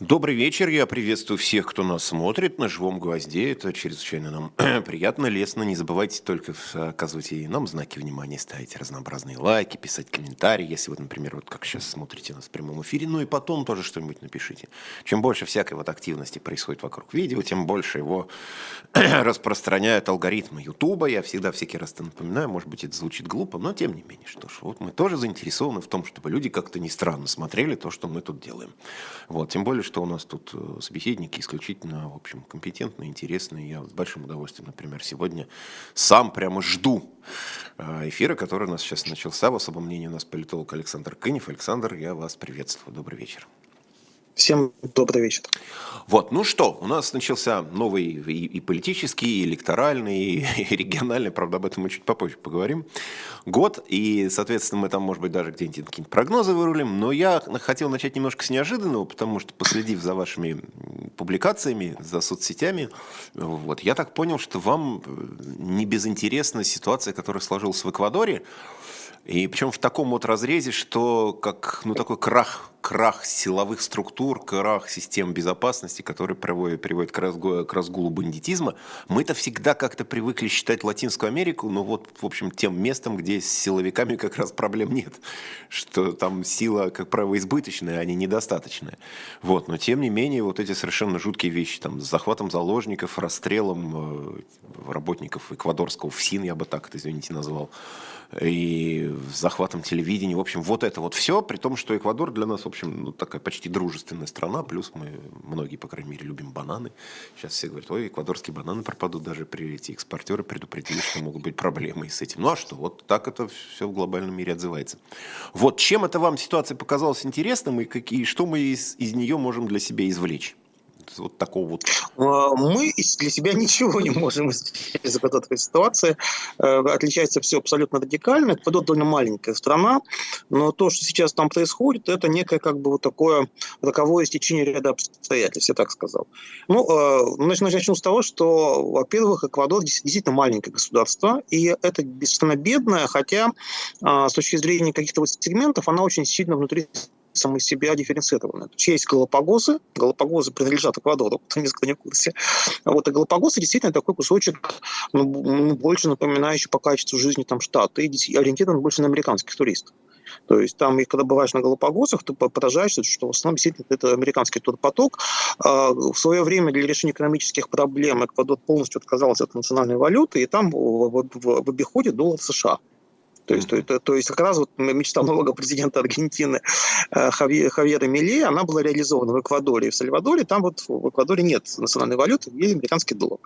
Добрый вечер, я приветствую всех, кто нас смотрит на живом гвозде. Это чрезвычайно нам приятно, лестно. Не забывайте только оказывать и нам знаки внимания, ставить разнообразные лайки, писать комментарии, если вы, например, вот как сейчас смотрите нас в прямом эфире. Ну и потом тоже что-нибудь напишите. Чем больше всякой вот активности происходит вокруг видео, тем больше его распространяют алгоритмы Ютуба. Я всегда всякий раз это напоминаю, может быть, это звучит глупо, но тем не менее, что ж, вот мы тоже заинтересованы в том, чтобы люди как-то не странно смотрели то, что мы тут делаем. Вот, тем более, что у нас тут э, собеседники исключительно, в общем, компетентные, интересные. Я с большим удовольствием, например, сегодня сам прямо жду э, эфира, который у нас сейчас начался. В особом мнении у нас политолог Александр Кынев. Александр, я вас приветствую. Добрый вечер. Всем добрый вечер. Вот, ну что, у нас начался новый и, и политический, и электоральный, и, и региональный, правда, об этом мы чуть попозже поговорим, год, и, соответственно, мы там, может быть, даже где-нибудь какие-нибудь прогнозы вырулим, но я хотел начать немножко с неожиданного, потому что, последив за вашими публикациями, за соцсетями, вот, я так понял, что вам не безинтересна ситуация, которая сложилась в Эквадоре, и причем в таком вот разрезе, что как ну, такой крах, крах силовых структур, крах систем безопасности, который приводит, приводит к, разгулу, к разгулу бандитизма. Мы-то всегда как-то привыкли считать Латинскую Америку, ну вот, в общем, тем местом, где с силовиками как раз проблем нет. Что там сила, как правило, избыточная, а не недостаточная. Вот, но тем не менее, вот эти совершенно жуткие вещи, там, с захватом заложников, расстрелом э, работников эквадорского ФСИН, я бы так это, извините, назвал, и захватом телевидения. В общем, вот это вот все, при том, что Эквадор для нас, в общем, ну, такая почти дружественная страна, плюс мы, многие, по крайней мере, любим бананы. Сейчас все говорят, ой, эквадорские бананы пропадут, даже при эти экспортеры предупредили, что могут быть проблемы с этим. Ну а что, вот так это все в глобальном мире отзывается. Вот чем это вам ситуация показалась интересным и какие, что мы из, из нее можем для себя извлечь? Вот такого вот? А, мы для себя ничего не можем из этой ситуации. Э, отличается все абсолютно радикально. Эквадор довольно маленькая страна, но то, что сейчас там происходит, это некое как бы вот такое роковое стечение ряда обстоятельств, я так сказал. Ну, э, начну с того, что, во-первых, Эквадор действительно маленькое государство, и это страна бедная, хотя а, с точки зрения каких-то вот сегментов она очень сильно внутри самой себя дифференцированы. То есть есть Галапагосы, Галапагосы принадлежат Эквадору, кто несколько не в курсе. Вот, и Галапагосы действительно такой кусочек, ну, ну, больше напоминающий по качеству жизни там штат, и ориентирован больше на американских туристов. То есть там, и когда бываешь на Галапагосах, ты поражаешься, что в основном действительно это американский турпоток. А, в свое время для решения экономических проблем Эквадор полностью отказался от национальной валюты, и там в, в, в обиходе доллар США. То есть, то, то, то есть как раз вот мечта нового президента Аргентины э, Хавье, Хавьера Миле, она была реализована в Эквадоре в Сальвадоре. Там вот в Эквадоре нет национальной валюты, есть американский доллар.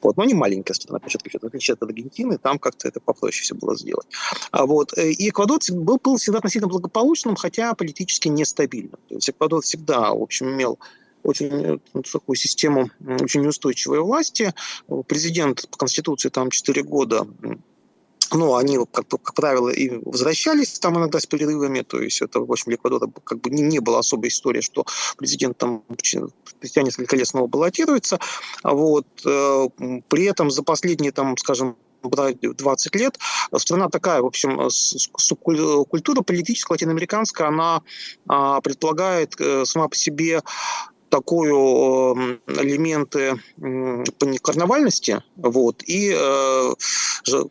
Вот, но не маленькая страна, в отличие от Аргентины, там как-то это попроще все было сделать. А вот, э, и Эквадор был, был всегда относительно благополучным, хотя политически нестабильным. То есть Эквадор всегда, в общем, имел очень э, ну, такую систему очень неустойчивой власти. Президент по Конституции там 4 года ну, они, как, как правило, и возвращались там иногда с перерывами, то есть это, в общем, для Эквадора как бы не, не была особой история, что президент там спустя несколько лет снова баллотируется, вот, э, при этом за последние, там, скажем, 20 лет. Страна такая, в общем, культура политическая латиноамериканская, она а, предполагает э, сама по себе такую эм, элементы карнавальности, вот, и, э,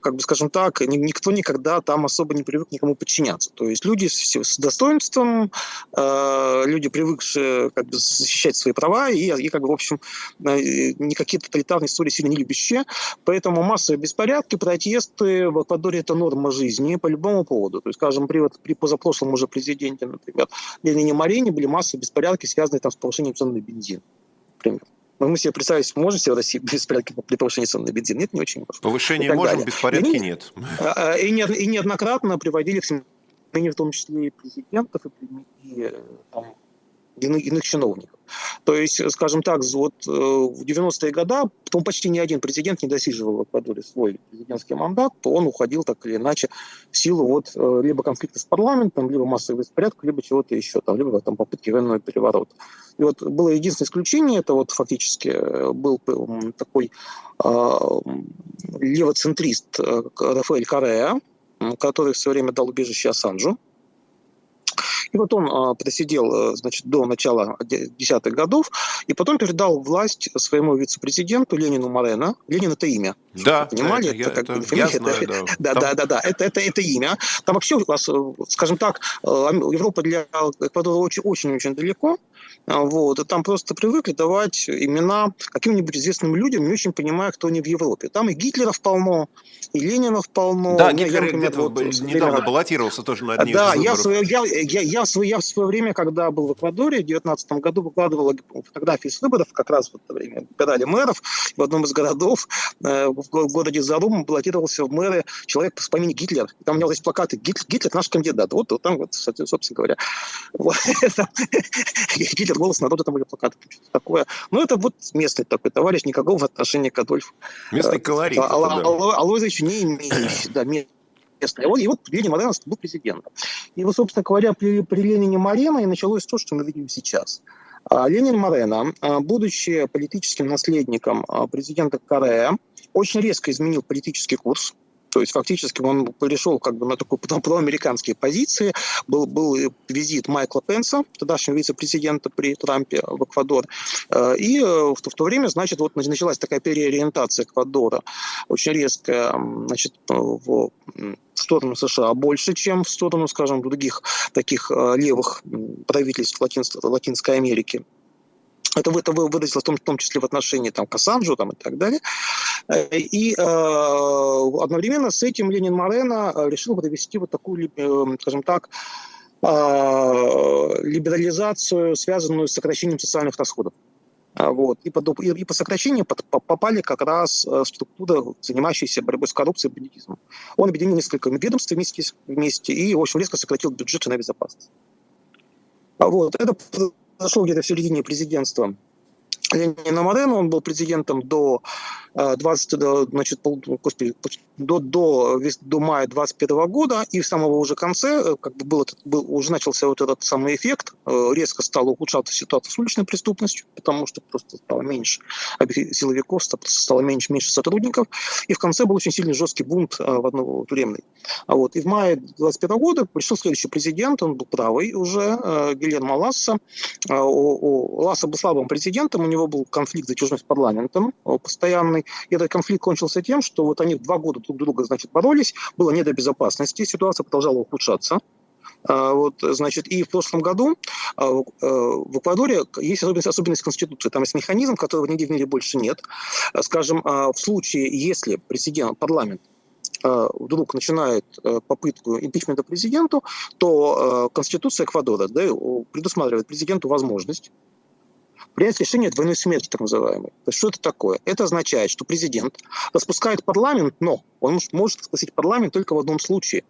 как бы скажем так, никто никогда там особо не привык никому подчиняться. То есть люди с достоинством, э, люди, привыкшие как бы, защищать свои права, и, и как бы, в общем, э, никакие тоталитарные истории сильно не любящие, поэтому массовые беспорядки, протесты в Эквадоре это норма жизни по любому поводу. То есть, скажем, при, при позапрошлом уже президенте, например, Ленине Марине были массовые беспорядки, связанные там с повышением цен на бензин, например. Но мы себе представить, можем себе в России беспорядки при повышении цен на бензин? Нет, не очень можем. Повышение можем, далее. беспорядки и, нет. А, и, и неоднократно приводили к смене в том числе и президентов, и, и там, иных, чиновников. То есть, скажем так, вот э, в 90-е годы, потом почти ни один президент не досиживал в Эквадоре свой президентский мандат, то он уходил так или иначе в силу вот э, либо конфликта с парламентом, либо массового беспорядка, либо чего-то еще, там, либо там попытки военного переворота. И вот было единственное исключение, это вот фактически э, был такой э, левоцентрист Рафаэль Карея, который в свое время дал убежище Ассанжу, И вот он а, просидел, значит, до начала десятых годов, и потом передал власть своему вице-президенту Ленину Морено. Ленин это имя. Да, понимали? Это, это, это, это, я знаю, это, да. Да, да, да, да, это, это, это имя. Там вообще у вас, скажем так, Европа для Эквадора очень-очень далеко. Вот, и там просто привыкли давать имена каким-нибудь известным людям, не очень понимая, кто они в Европе. Там и Гитлеров полно, и Ленинов полно. Да, Гитлер я, например, вот, недавно время... баллотировался тоже на одни да, из я, свое, я, я, я, в свое, я в свое время, когда был в Эквадоре, в 2019 году выкладывал фотографии с выборов, как раз в это время выбирали мэров в одном из городов, э, в городе Зарум баллотировался в мэры человек по имени Гитлер. Там у него есть плакаты «Гитлер, Гитлер наш кандидат». Вот, вот там, вот, собственно говоря. Гитлер Питер, голос народа, там были плакаты, такое. Ну, это вот местный такой товарищ, никакого отношения к Адольфу. Местный э, колорит. А, Ал- да. Алоизович не имеющий, да, местный. И вот Ленин Морено был президентом. И вот, собственно говоря, при, при Ленине Морено и началось то, что мы видим сейчас. А Ленин Морено, а, будучи политическим наследником президента Корея, очень резко изменил политический курс то есть фактически он перешел как бы на такую проамериканские позиции. Был, был визит Майкла Пенса, тогдашнего вице-президента при Трампе в Эквадор. Э, и э, в то, в то время, значит, вот началась такая переориентация Эквадора, очень резкая, значит, в сторону США больше, чем в сторону, скажем, других таких э, левых правительств Латинской Америки. Это, это выразилось в том, в том числе в отношении там, к Ассанжу там, и так далее. Э, и э, одновременно с этим Ленин Морено э, решил провести вот такую, э, скажем так, э, либерализацию, связанную с сокращением социальных расходов. Вот. И, по, и, и по сокращению попали как раз структуры, занимающиеся борьбой с коррупцией и бандитизмом. Он объединил несколько ведомств вместе, вместе и, в общем, резко сократил бюджеты на безопасность. Вот. Это произошло где-то в середине президентства Ленина Морено, он был президентом до 20, э, значит, господи, до, до, до мая 2021 года, и в самого уже конце э, как бы был этот, был, уже начался вот этот самый эффект, э, резко стала ухудшаться ситуация с уличной преступностью, потому что просто стало меньше силовиков, стало меньше, меньше сотрудников, и в конце был очень сильный жесткий бунт в одно тюремный. А вот, и в мае 2021 года пришел следующий президент, он был правый уже, Гильермо Ласса. Ласса был слабым президентом, у него был конфликт затяжной с парламентом постоянный, и этот конфликт кончился тем, что вот они два года друг друга, значит, боролись, было не до безопасности, ситуация продолжала ухудшаться. А, вот, значит, и в прошлом году а, э, в Эквадоре есть особенность, особенность Конституции. Там есть механизм, которого нигде в мире больше нет. Скажем, а, в случае, если президент, парламент вдруг начинает э, попытку импичмента президенту, то э, Конституция Эквадора да, предусматривает президенту возможность принять решение двойной смерти, так называемой. То есть что это такое? Это означает, что президент распускает парламент, но он может распустить парламент только в одном случае.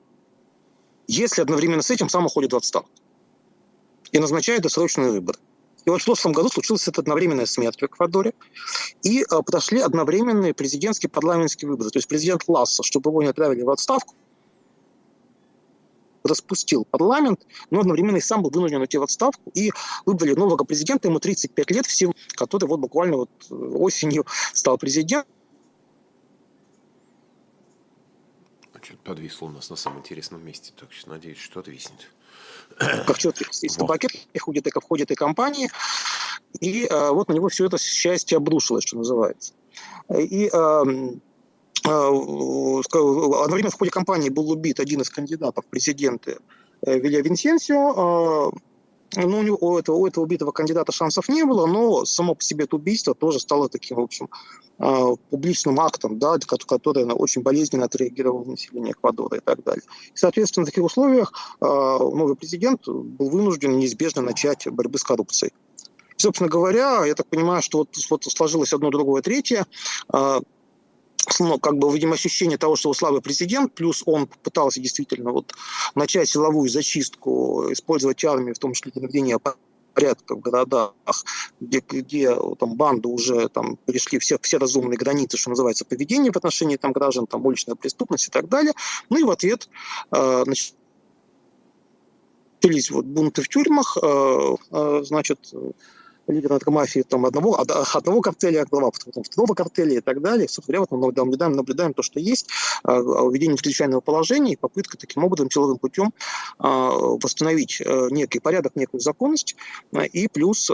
Если одновременно с этим сам уходит в отставку и назначает досрочные выборы. И вот в прошлом году случилась эта одновременная смерть в Эквадоре, и э, прошли одновременные президентские парламентские выборы. То есть президент Ласса, чтобы его не отправили в отставку, распустил парламент, но одновременно и сам был вынужден уйти в отставку, и выбрали нового президента, ему 35 лет всего, который вот буквально вот э, осенью стал президентом. Что-то подвисло у нас на самом интересном месте, так что надеюсь, что отвиснет. Как что-то из пакет и входит и компании, и э, вот на него все это счастье обрушилось, что называется. И э, одновременно в ходе кампании был убит один из кандидатов в президенты э, Вилья Винсенсио. А, ну, у, него, у, этого, у этого убитого кандидата шансов не было, но само по себе это убийство тоже стало таким, в общем, публичным актом, да, который очень болезненно отреагировал население Эквадора и так далее. И, соответственно, в таких условиях новый президент был вынужден неизбежно начать борьбы с коррупцией. И, собственно говоря, я так понимаю, что вот, вот сложилось одно, другое, третье ну, как бы, видимо, ощущение того, что он слабый президент, плюс он пытался действительно вот начать силовую зачистку, использовать армию, в том числе для наведения порядка в городах, где, где там банды уже там перешли все, все разумные границы, что называется, поведения в отношении там граждан, там уличная преступность и так далее. Ну и в ответ э, значит, начались вот бунты в тюрьмах, э, э, значит, лидер наркомафии там, одного, одного картеля, глава потом второго картеля и так далее. Собственно говоря, вот мы наблюдаем, наблюдаем то, что есть, а, введение чрезвычайного положения и попытка таким образом силовым путем восстановить некий порядок, некую законность, и плюс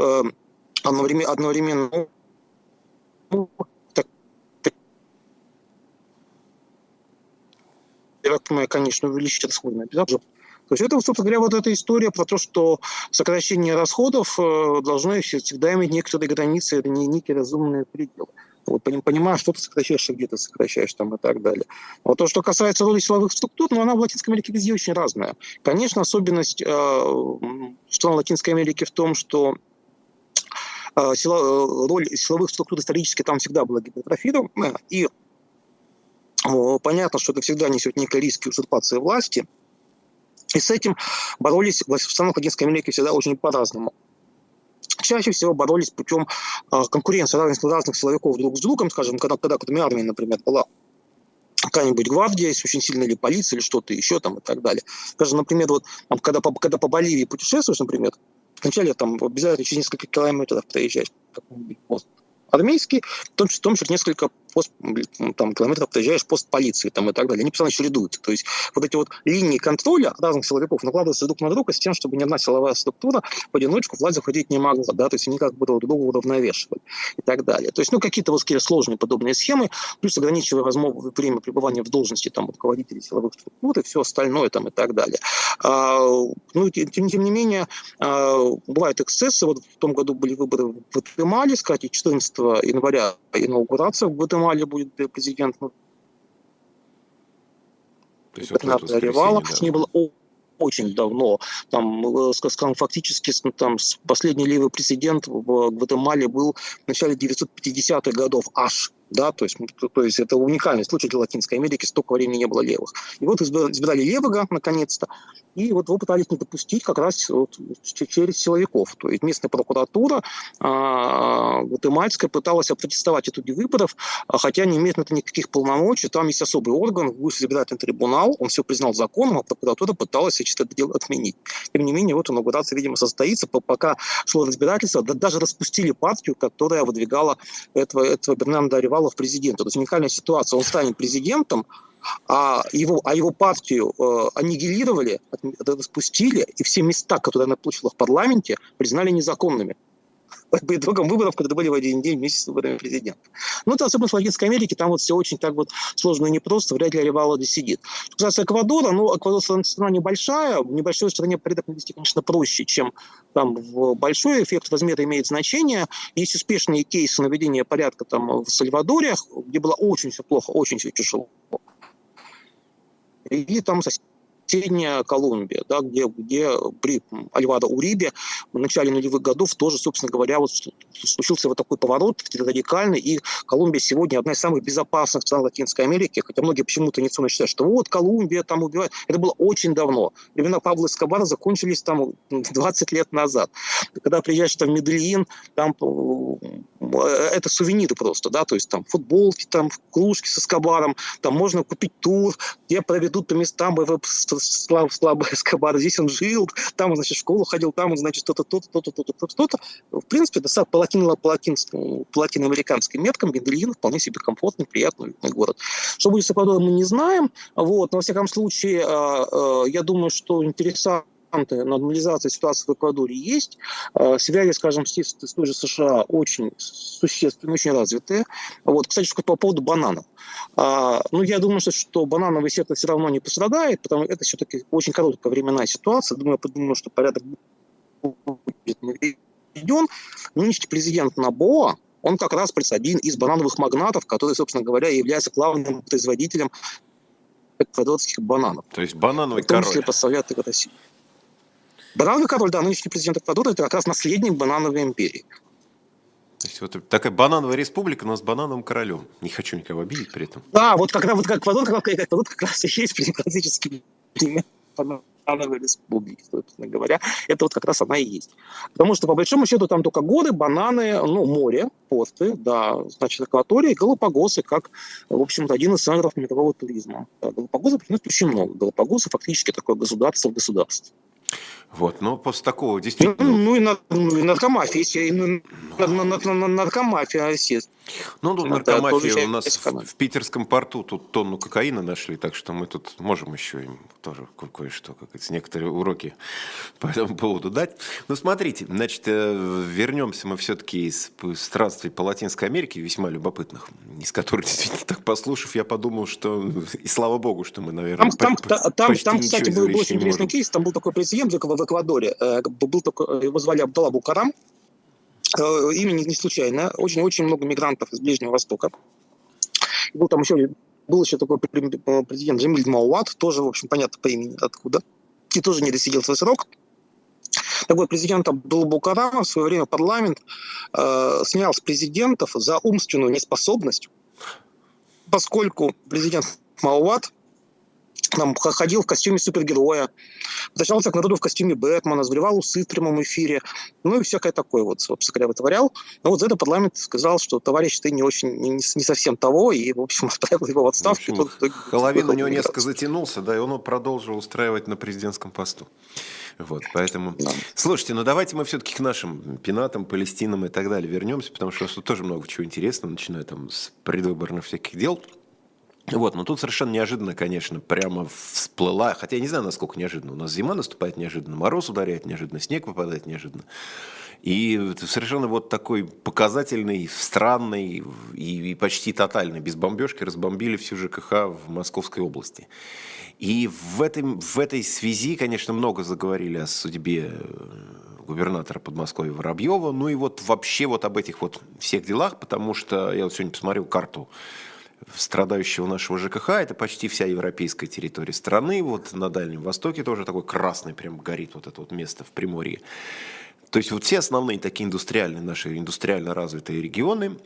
одновременно, одновременно ну, конечно, увеличить расходы на бюджет. То есть это, собственно говоря, вот эта история про то, что сокращение расходов э, должно всегда иметь некоторые границы, это не некие разумные пределы. Вот понимаешь, что ты сокращаешь, где ты сокращаешь там и так далее. Вот то, что касается роли силовых структур, ну, она в Латинской Америке везде очень разная. Конечно, особенность э, стран Латинской Америки в том, что э, сила, э, роль силовых структур исторически там всегда была гипертрофирована, и понятно, что это всегда несет некий риск узурпации власти, и с этим боролись в странах Латинской Америки всегда очень по-разному. Чаще всего боролись путем э, конкуренции разных, разных силовиков друг с другом, скажем, когда, когда кроме армии, например, была какая-нибудь гвардия, если очень сильно, или полиция, или что-то еще там и так далее. Скажем, например, вот когда, по, когда по Боливии путешествуешь, например, вначале там обязательно через несколько километров пост армейский, в том в том числе несколько пост, там, километров проезжаешь пост полиции там, и так далее. Они постоянно чередуются. То есть вот эти вот линии контроля разных силовиков накладываются друг на друга с тем, чтобы ни одна силовая структура в одиночку власть заходить не могла. Да? То есть они как бы друг друга уравновешивали и так далее. То есть ну, какие-то вот такие сложные подобные схемы, плюс ограничивая возможное время пребывания в должности там, руководителей силовых структур и все остальное там, и так далее. А, ну, тем, тем не менее, а, бывают эксцессы. Вот в том году были выборы в Гватемале, кстати, 14 января инаугурация в Гватемале будет президент. Ну, То есть вот Ревала, да. не было очень давно. Там, э, скажем, фактически там, последний левый президент в Гватемале был в начале 950-х годов аж да, то есть, то есть это уникальный случай для Латинской Америки, столько времени не было левых. И вот избрали левого, наконец-то, и вот его пытались не допустить как раз вот через силовиков. То есть местная прокуратура а, гватемальская пыталась опротестовать итоги выборов, а, хотя не имеет на это никаких полномочий. Там есть особый орган, высший избирательный трибунал, он все признал законом, а прокуратура пыталась это дело отменить. Тем не менее, вот инаугурация, видимо, состоится, пока шло разбирательство, да, даже распустили партию, которая выдвигала этого, этого Бернанда в президенты. То есть уникальная ситуация, он станет президентом, а его, а его партию э, аннигилировали, распустили, и все места, которые она получила в парламенте, признали незаконными по итогам выборов, которые были в один день вместе с выборами президента. Ну, это особенно в Латинской Америке, там вот все очень так вот сложно и непросто, вряд ли Ревалоди сидит. Что касается Эквадора, ну, Эквадор страна небольшая, в небольшой стране порядок навести, конечно, проще, чем там в большой эффект размера имеет значение. Есть успешные кейсы наведения порядка там в Сальвадоре, где было очень все плохо, очень все тяжело. И там соседняя Колумбия, да, где, где при Альвадо Урибе в начале нулевых годов тоже, собственно говоря, вот случился вот такой поворот радикальный, и Колумбия сегодня одна из самых безопасных стран Латинской Америки, хотя многие почему-то традиционно считают, что вот Колумбия там убивает. Это было очень давно. Времена Павла Эскобара закончились там 20 лет назад. Когда приезжаешь там в Медельин, там э, это сувениры просто, да, то есть там футболки, там кружки со Эскобаром, там можно купить тур, где проведут по местам слаб, слабый Эскобар, здесь он жил, там он, значит, в школу ходил, там он, значит, что-то, то-то, то-то, то-то, то-то. В принципе, достаточно по, латино, по, латин, по латиноамериканским меткам Медельин вполне себе комфортный, приятный город. Что будет с Эквадором, мы не знаем, вот, но, во всяком случае, а, а, я думаю, что интересно нормализация ситуации в Эквадоре есть. А, связи, скажем, с, с той же США очень существенные, очень развитые. Вот, кстати, по поводу бананов. А, ну, я думаю, что, что банановый сектор все равно не пострадает, потому что это все-таки очень короткая временная ситуация. Думаю, я думаю, что порядок будет введен. Нынешний президент Набоа, он как раз один из банановых магнатов, который, собственно говоря, является главным производителем эквадорских бананов. То есть банановый король. В том числе их России. Банановый король, да, нынешний президент Эквадора, это как раз наследник банановой империи. То есть вот такая банановая республика, но с банановым королем. Не хочу никого обидеть при этом. Да, вот раз вот как Эквадор, как, Эквадор как раз и есть классический пример банановой республики, собственно говоря. Это вот как раз она и есть. Потому что, по большому счету, там только горы, бананы, ну, море, порты, да, значит, акватория, Галапагосы, как, в общем-то, один из центров мирового туризма. Да, Галапагосы приносят очень много. Галапагосы фактически такое государство в государстве. Вот, но после такого действительно... Ну, ну и, на, ну, и наркомафия, если, ну, на, на, на, на, наркомафия, естественно. Ну, ну наркомафия у нас в, в питерском порту тут тонну кокаина нашли, так что мы тут можем еще им тоже кое-что, как это, некоторые уроки по этому поводу дать. Ну, смотрите, значит, э, вернемся мы все-таки из странствий по Латинской Америке, весьма любопытных, из которых, действительно, так послушав, я подумал, что, и слава богу, что мы, наверное, Там, по, там, там, там кстати, был очень интересный кейс, там был такой президент в Эквадоре, э, был такой, его звали Абдалла Букарам, э, имя не случайно, очень-очень много мигрантов из Ближнего Востока. Был там еще был еще такой президент Джамиль Мауат, тоже, в общем, понятно по имени откуда, и тоже не досидел свой срок. Так вот, президент Абдул Букара в свое время парламент э, снял с президентов за умственную неспособность, поскольку президент Мауат там ходил в костюме супергероя, возвращался к народу в костюме Бэтмена, сбривал усы в прямом эфире, ну и всякое такое вот, собственно говоря, вытворял. Но вот за это парламент сказал, что товарищ, ты не очень, не, не совсем того, и, в общем, отправил его в отставку. В общем, Головин у него несколько затянулся, да, и он продолжил устраивать на президентском посту. Вот, поэтому... Да. Слушайте, ну давайте мы все-таки к нашим пенатам, Палестинам и так далее вернемся, потому что у нас тут тоже много чего интересного, начиная там с предвыборных всяких дел. Вот, но тут совершенно неожиданно, конечно, прямо всплыла, хотя я не знаю, насколько неожиданно. У нас зима наступает неожиданно, мороз ударяет неожиданно, снег выпадает неожиданно. И совершенно вот такой показательный, странный и, почти тотальный, без бомбежки разбомбили всю ЖКХ в Московской области. И в, этом, в этой связи, конечно, много заговорили о судьбе э, губернатора Подмосковья Воробьева, ну и вот вообще вот об этих вот всех делах, потому что я вот сегодня посмотрел карту страдающего нашего ЖКХ, это почти вся европейская территория страны, вот на Дальнем Востоке тоже такой красный прям горит вот это вот место в Приморье. То есть вот все основные такие индустриальные, наши индустриально развитые регионы,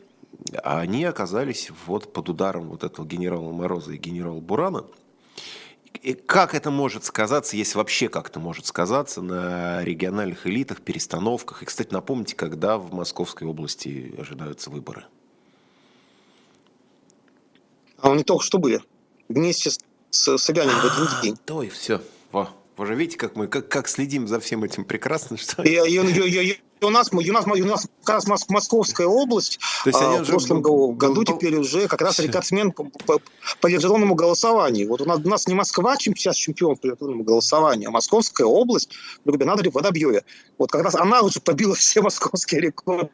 они оказались вот под ударом вот этого генерала Мороза и генерала Бурана. И как это может сказаться, если вообще как это может сказаться на региональных элитах, перестановках? И, кстати, напомните, когда в Московской области ожидаются выборы? А они только что были. Вместе с, с Собяниным в один день. То и все. Во. Вы же видите, как мы как, как следим за всем этим прекрасно, что... И, и, и, и, у нас, у нас, у нас как раз Московская область То есть а, в прошлом году, году теперь уже как раз рекордсмен по, по, по электронному голосованию. Вот у нас, у нас не Москва сейчас чемпион по электронному голосованию, а Московская область при губернаторе Воробьеве. Вот как раз она уже побила все московские рекорды.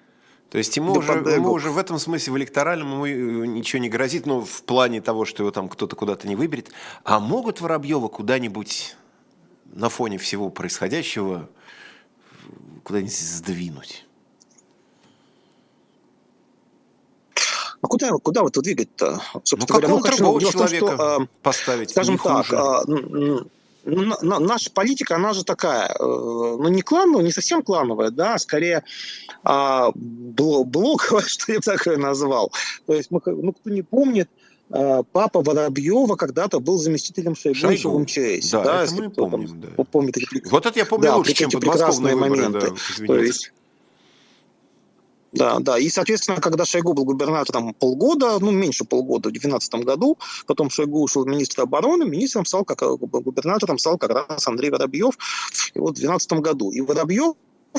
То есть ему уже, ему уже в этом смысле в электоральном ему э, ничего не грозит, ну, в плане того, что его там кто-то куда-то не выберет. А могут Воробьева куда-нибудь на фоне всего происходящего куда-нибудь сдвинуть? А куда, куда вот двигать-то? Ну, говоря, ну, другого человека том, что, поставить Скажем так, ну, наша политика, она же такая, э, ну, не клановая, не совсем клановая, да, а скорее а, блоковая, что я так ее назвал. То есть, ну, кто не помнит, а, папа Воробьева когда-то был заместителем Шойгу, в МЧС. Да, да, это мы помним. Да. Помнит вот это я помню да, лучше, чем подмосковные моменты. Да, То есть, да, да. И, соответственно, когда Шойгу был губернатором полгода, ну, меньше полгода, в 2012 году, потом Шойгу ушел в министра обороны, министром стал, как губернатором стал как раз Андрей Воробьев и вот в 2012 году. И Воробьев,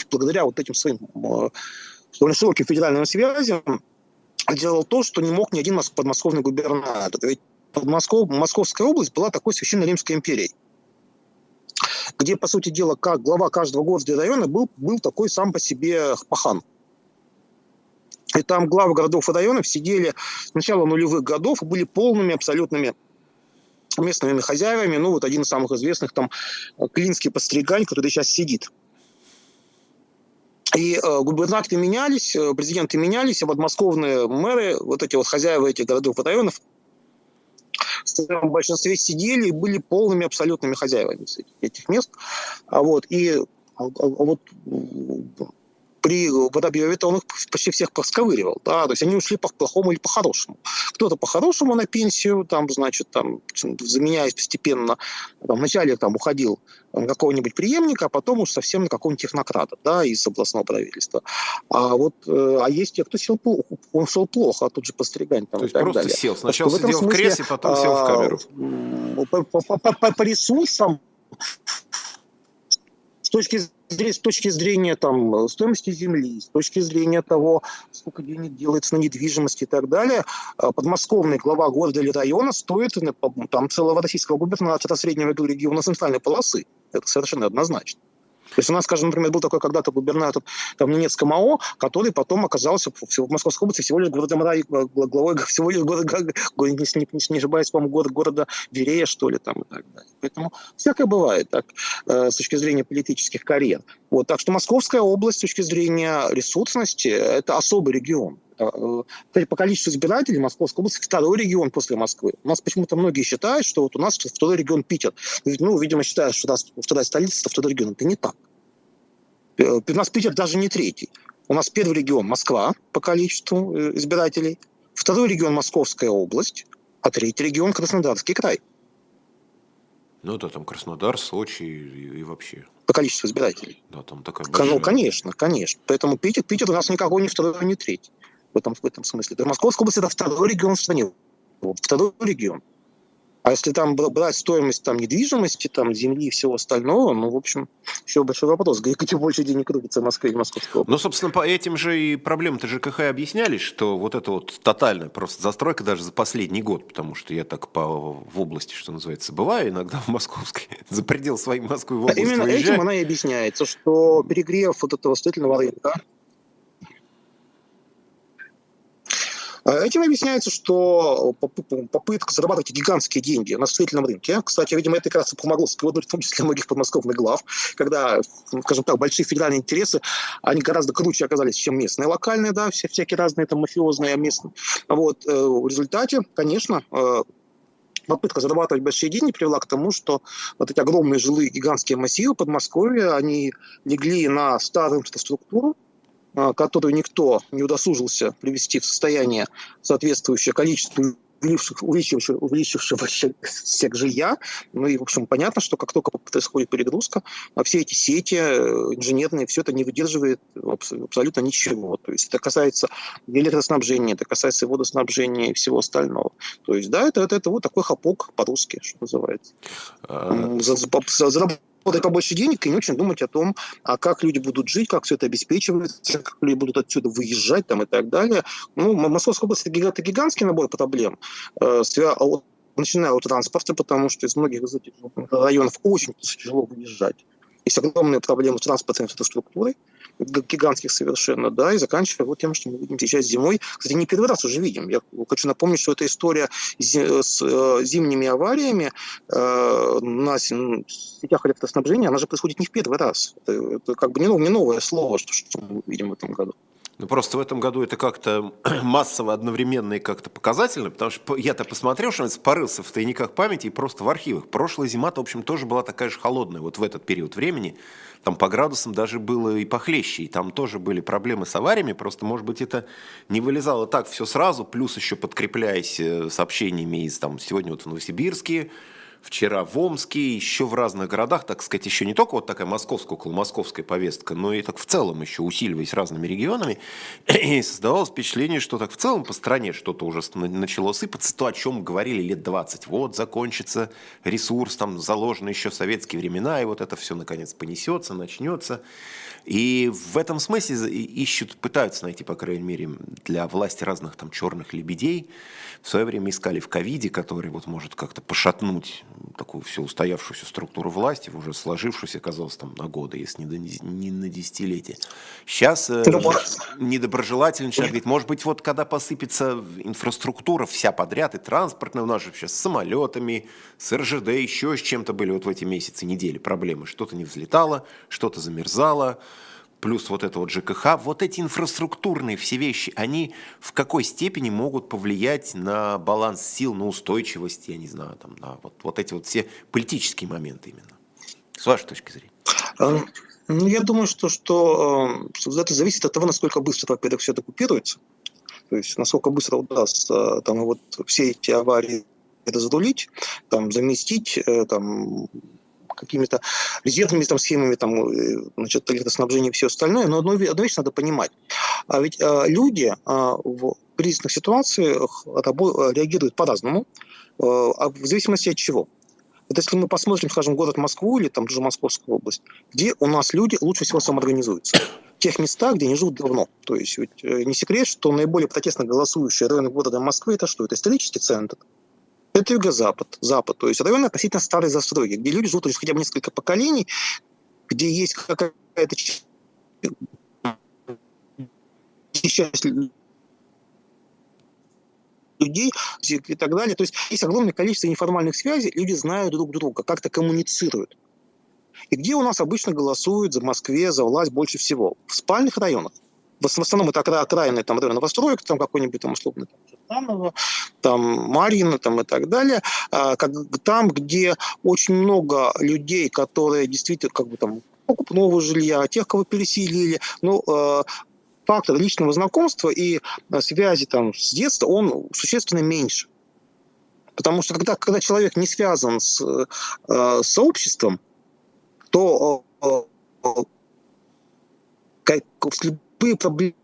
благодаря вот этим своим довольно широким федеральным связям, делал то, что не мог ни один подмосковный губернатор. Ведь Подмосков, Московская область была такой священной Римской империей где, по сути дела, как глава каждого города и района был, был такой сам по себе пахан. И там главы городов и районов сидели с начала нулевых годов и были полными абсолютными местными хозяевами. Ну, вот один из самых известных там Клинский постригань, который сейчас сидит. И э, губернаторы менялись, э, президенты менялись, а подмосковные мэры, вот эти вот хозяева этих городов и районов, в большинстве сидели и были полными абсолютными хозяевами этих мест. А вот, и а, а, а вот при Воробьеве он их почти всех посковыривал, да, то есть они ушли по плохому или по хорошему. Кто-то по хорошему на пенсию, там, значит, там, заменяясь постепенно, там, вначале там уходил какого-нибудь преемника, а потом уж совсем на какого-нибудь технократа, да, из областного правительства. А вот, э, а есть те, кто сел он шел плохо, а тут же постригань там То есть просто далее. сел, сначала сидел смысле, в кресле, потом сел в камеру. По, по, по, по, по ресурсам точки, с точки зрения там, стоимости земли, с точки зрения того, сколько денег делается на недвижимости и так далее, а, подмосковный глава города или района стоит там, целого российского губернатора среднего региона центральной полосы. Это совершенно однозначно. То есть у нас, скажем, например, был такой когда-то губернатор там, Ненецком АО, который потом оказался в Московской области всего лишь городом главой всего лишь города, не, не, не ошибаюсь, по-моему, город, города Верея, что ли, там и так далее. Поэтому всякое бывает так, э, с точки зрения политических карьер. Вот, так что Московская область с точки зрения ресурсности – это особый регион. Э, кстати, по количеству избирателей Московская область второй регион после Москвы. У нас почему-то многие считают, что вот у нас второй регион Питер. Ну, видимо, считают, что раз вторая столица, второй регион. Это не так. Э, у нас Питер даже не третий. У нас первый регион Москва по количеству э, избирателей, второй регион Московская область, а третий регион Краснодарский край. Ну да, там Краснодар, Сочи и, и вообще. По количеству избирателей. Да, там такая большая... Ну, конечно, конечно. Поэтому Питер, Питер у нас никакой не второй, не третий. В этом, в этом смысле. Московская область – это второй регион в стране. Второй регион. А если там брать стоимость там, недвижимости, там, земли и всего остального, ну, в общем, еще большой вопрос. Где больше денег крутится в Москве и Московской области? Ну, собственно, по этим же и проблемы-то ЖКХ объяснялись, что вот это вот тотальная просто застройка даже за последний год, потому что я так по, в области, что называется, бываю иногда в Московской, за предел своей Москвы в область Именно выезжаю. этим она и объясняется, что перегрев вот этого строительного рынка, А этим объясняется, что попытка зарабатывать гигантские деньги на строительном рынке, кстати, видимо, это как раз помогло складывать в том числе многих подмосковных глав, когда, скажем так, большие федеральные интересы, они гораздо круче оказались, чем местные локальные, да, все, всякие разные там мафиозные, местные. Вот, э, в результате, конечно, э, попытка зарабатывать большие деньги привела к тому, что вот эти огромные жилые гигантские массивы Подмосковья, они легли на старую инфраструктуру, которую никто не удосужился привести в состояние соответствующее количеству увеличившегося, увеличившегося жилья. Ну и, в общем, понятно, что как только происходит перегрузка, а все эти сети э, инженерные, все это не выдерживает абсолютно ничего. То есть это касается электроснабжения, это касается водоснабжения и всего остального. То есть, да, это, это, это вот такой хапок по-русски, что называется. А... За, за, за, работать побольше денег и не очень думать о том, а как люди будут жить, как все это обеспечивается, как люди будут отсюда выезжать там, и так далее. Ну, Московская область – это гигантский набор проблем, э, начиная от транспорта, потому что из многих из этих районов очень тяжело выезжать. Есть огромные проблемы с транспортной инфраструктурой, гигантских совершенно, да, и заканчивая вот тем, что мы видим сейчас зимой. Кстати, не первый раз уже видим. Я хочу напомнить, что эта история с э, зимними авариями э, на сетях электроснабжения, она же происходит не в первый раз. Это, это как бы не, не новое слово, что, что мы видим в этом году. Ну, просто в этом году это как-то массово, одновременно и как-то показательно, потому что я-то посмотрел, что порылся в тайниках памяти и просто в архивах. Прошлая зима-то, в общем, тоже была такая же холодная вот в этот период времени. Там по градусам даже было и похлеще, и там тоже были проблемы с авариями, просто, может быть, это не вылезало так все сразу, плюс еще подкрепляясь э, сообщениями из там сегодня вот в Новосибирске, вчера в Омске, еще в разных городах, так сказать, еще не только вот такая московская, около московская повестка, но и так в целом еще усиливаясь разными регионами, и создавалось впечатление, что так в целом по стране что-то уже начало сыпаться, то, о чем говорили лет 20. Вот закончится ресурс, там заложены еще советские времена, и вот это все наконец понесется, начнется. И в этом смысле ищут, пытаются найти, по крайней мере, для власти разных там черных лебедей. В свое время искали в ковиде, который вот может как-то пошатнуть такую всю устоявшуюся структуру власти, уже сложившуюся, казалось, там на годы, если не, не на десятилетия. Сейчас э, недоброжелательно начинают говорить, может быть, вот когда посыпется инфраструктура вся подряд, и транспортная, у нас же сейчас с самолетами, с РЖД, еще с чем-то были вот в эти месяцы, недели проблемы. Что-то не взлетало, что-то замерзало, плюс вот это вот ЖКХ, вот эти инфраструктурные все вещи, они в какой степени могут повлиять на баланс сил, на устойчивость, я не знаю, там, на вот, вот эти вот все политические моменты именно, с вашей точки зрения? Эм, ну, я думаю, что, что э, это зависит от того, насколько быстро, во-первых, все это купируется, то есть насколько быстро удастся там, вот, все эти аварии разрулить, там, заместить, э, там, какими-то резервными там, схемами там, э, значит, электроснабжения и все остальное. Но одну, одну вещь надо понимать. А ведь а, люди а, в кризисных ситуациях реагируют по-разному, а, в зависимости от чего. Это если мы посмотрим, скажем, город Москву или там даже Московскую область, где у нас люди лучше всего самоорганизуются. Тех местах, где они живут давно. То есть ведь, э, не секрет, что наиболее протестно голосующие районы города Москвы это что? Это исторический центр. Это юго-запад, запад. То есть районы относительно старой застройки, где люди живут уже хотя бы несколько поколений, где есть какая-то часть людей и так далее. То есть есть огромное количество неформальных связей, люди знают друг друга, как-то коммуницируют. И где у нас обычно голосуют за Москве, за власть больше всего? В спальных районах. В основном это окраины там, район новостроек, там какой-нибудь там условно Жертаново, там Марьино там, и так далее. А, как, там, где очень много людей, которые действительно как бы там покупного жилья, тех, кого переселили. Ну, э, фактор личного знакомства и связи там с детства, он существенно меньше. Потому что когда, когда человек не связан с э, сообществом, то э, как, любые проблемы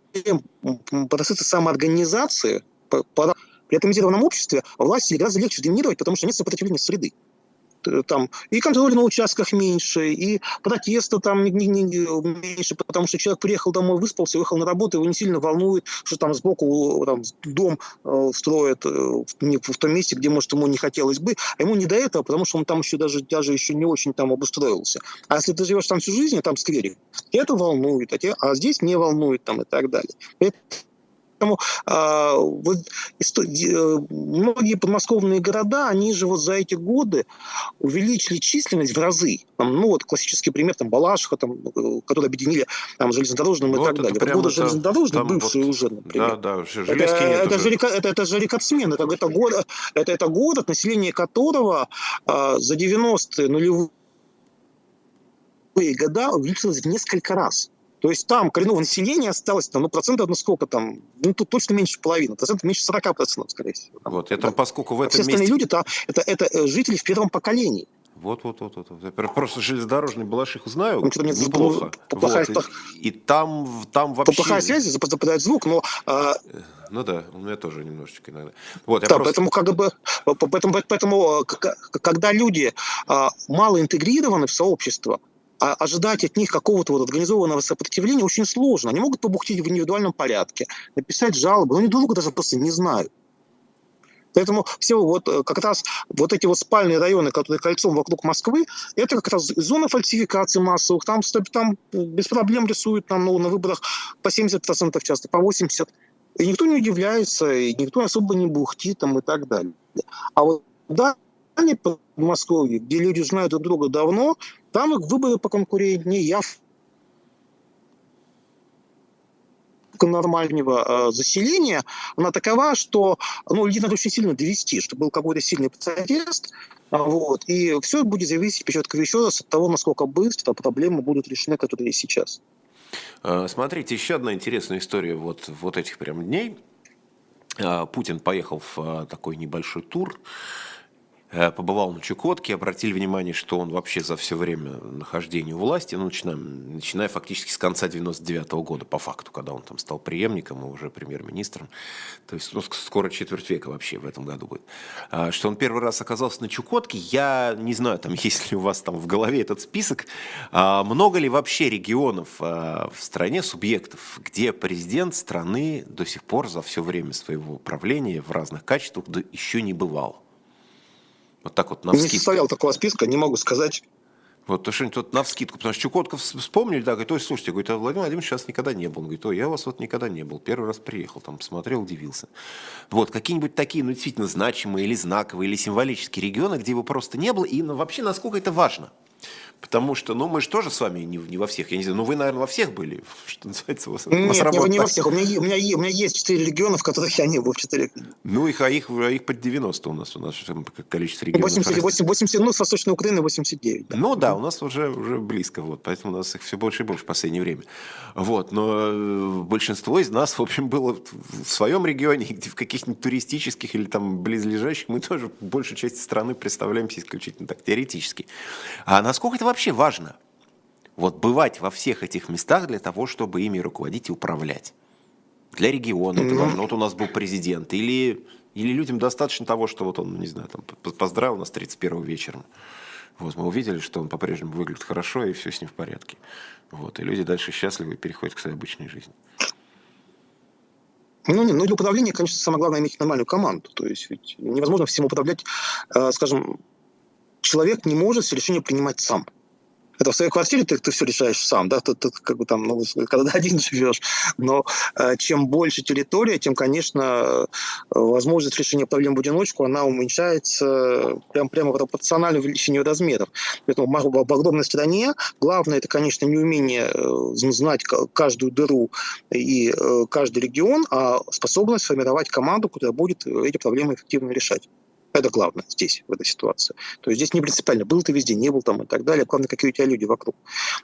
процесса самоорганизации при атомизированном обществе власти гораздо легче доминировать, потому что нет сопротивления среды. Э, там и контроль на участках меньше, и протеста там не, не, меньше, потому что человек приехал домой, выспался, уехал на работу, его не сильно волнует, что там сбоку там, дом э, строят э, в, в том месте, где, может, ему не хотелось бы, а ему не до этого, потому что он там еще даже, даже еще не очень там обустроился. А если ты живешь там всю жизнь, там скверик, это волнует, а, те, а здесь не волнует там и так далее. Это Поэтому э, вот, э, многие подмосковные города, они же вот за эти годы увеличили численность в разы. Там, ну вот классический пример, там Балашиха, там, э, которые объединили там, железнодорожным вот и так далее. Годы железнодорожные, бывшие вот, уже, например. Да, да, это, это, же, это, это же рекордсмен, это, это, город, это, это город, население которого э, за 90-е нулевые года увеличилось в несколько раз. То есть там коренного населения осталось там, ну, процентов, ну, сколько там, ну, тут точно меньше половины, процентов меньше 40 процентов, скорее всего. Там, вот, это да. поскольку в этом Все остальные месте... люди, -то, это, это э, жители в первом поколении. Вот, вот, вот, вот. Просто железнодорожный Балаших знаю ну, мне неплохо. Плохая, вот. И, и там, там вообще... Плохая связь, западает звук, но... А... Э, ну да, у меня тоже немножечко иногда. Вот, да, просто... поэтому, как бы, поэтому, поэтому, когда люди а, мало интегрированы в сообщество, а ожидать от них какого-то вот организованного сопротивления очень сложно. Они могут побухтить в индивидуальном порядке, написать жалобы, но они друга даже просто не знают. Поэтому все вот э, как раз вот эти вот спальные районы, которые кольцом вокруг Москвы, это как раз зона фальсификации массовых. Там, там без проблем рисуют там, ну, на выборах по 70% часто, по 80%. И никто не удивляется, и никто особо не бухтит там, и так далее. А вот да, в Москве, где люди знают друг друга давно, там их выборы по конкурентнее, я нормального э, заселения, она такова, что ну, людей надо очень сильно довести, чтобы был какой-то сильный протест, вот, и все будет зависеть, подчеркиваю еще раз, от того, насколько быстро проблемы будут решены, которые есть сейчас. Э, смотрите, еще одна интересная история вот, вот этих прям дней. Э, Путин поехал в э, такой небольшой тур побывал на Чукотке, обратили внимание, что он вообще за все время нахождения у власти, ну, начиная, начиная фактически с конца 99 -го года, по факту, когда он там стал преемником и уже премьер-министром, то есть ну, скоро четверть века вообще в этом году будет, а, что он первый раз оказался на Чукотке, я не знаю, там, есть ли у вас там в голове этот список, а, много ли вообще регионов а, в стране, субъектов, где президент страны до сих пор за все время своего правления в разных качествах еще не бывал? Вот так вот на Не составлял такого списка, не могу сказать. Вот то что-нибудь вот на вскидку, потому что Чукотка вспомнили, да, говорит, ой, слушайте, говорит, а Владимир Владимирович сейчас никогда не был. Он говорит, ой, я у вас вот никогда не был. Первый раз приехал, там посмотрел, удивился. Вот, какие-нибудь такие, ну, действительно, значимые или знаковые, или символические регионы, где его просто не было, и ну, вообще, насколько это важно. Потому что, ну, мы же тоже с вами не, не во всех. Я не знаю, ну, вы, наверное, во всех были, что называется. У вас, Нет, у вас не, не во всех. У меня, у, меня, у меня есть четыре региона, в которых я не был. Четыре. Ну, их, а их, а их под 90 у нас. У нас количество регионов. 80, 80, 80, ну, с Восточной Украины 89. Да. Ну, да, у нас уже, уже близко. Вот, поэтому у нас их все больше и больше в последнее время. Вот, но э, большинство из нас, в общем, было в своем регионе, где в каких-нибудь туристических или там близлежащих, мы тоже большую часть страны представляемся исключительно так теоретически. А насколько это вообще важно. Вот бывать во всех этих местах для того, чтобы ими руководить и управлять. Для региона это важно. Вот у нас был президент. Или Или людям достаточно того, что вот он, не знаю, там, поздравил нас 31 вечером. Вот, мы увидели, что он по-прежнему выглядит хорошо, и все с ним в порядке. Вот, и люди дальше счастливы и переходят к своей обычной жизни. Ну, ну, для управления, конечно, самое главное иметь нормальную команду. То есть ведь невозможно всем управлять, э, скажем, человек не может все решения принимать сам это в своей квартире ты, ты все решаешь сам, да, ты, ты как бы там, ну, когда один живешь, но э, чем больше территория, тем, конечно, э, возможность решения проблем в одиночку, она уменьшается прям, прямо пропорционально увеличению размеров. Поэтому в огромной стране главное, это, конечно, не умение э, знать каждую дыру и э, каждый регион, а способность формировать команду, которая будет эти проблемы эффективно решать. Это главное здесь, в этой ситуации. То есть здесь не принципиально, был ты везде, не был там и так далее. Главное, какие у тебя люди вокруг.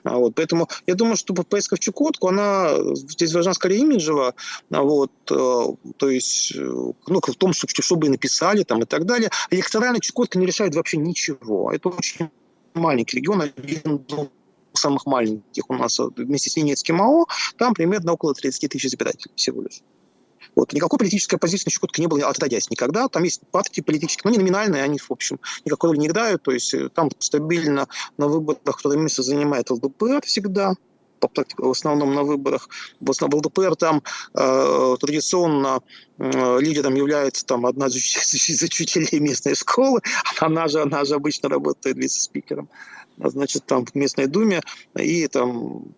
А вот, поэтому я думаю, что поездка в Чукотку, она здесь важна скорее имиджево. А вот, э, то есть, э, ну, в том, чтобы, чтобы и написали там и так далее. Электорально Чукотка не решает вообще ничего. Это очень маленький регион, один самых маленьких у нас вместе с Ненецким АО, там примерно около 30 тысяч избирателей всего лишь. Вот. Никакой политической оппозиции на Чукотке не было, отродясь никогда. Там есть партии политические, но не номинальные, они, в общем, никакой роли не играют. То есть э, там стабильно на выборах второе место занимает ЛДПР всегда, в основном на выборах. В основном ЛДПР там э, традиционно э, лидером является там одна из учителей местной школы. Она же, она же обычно работает вице-спикером значит, там в местной думе, и там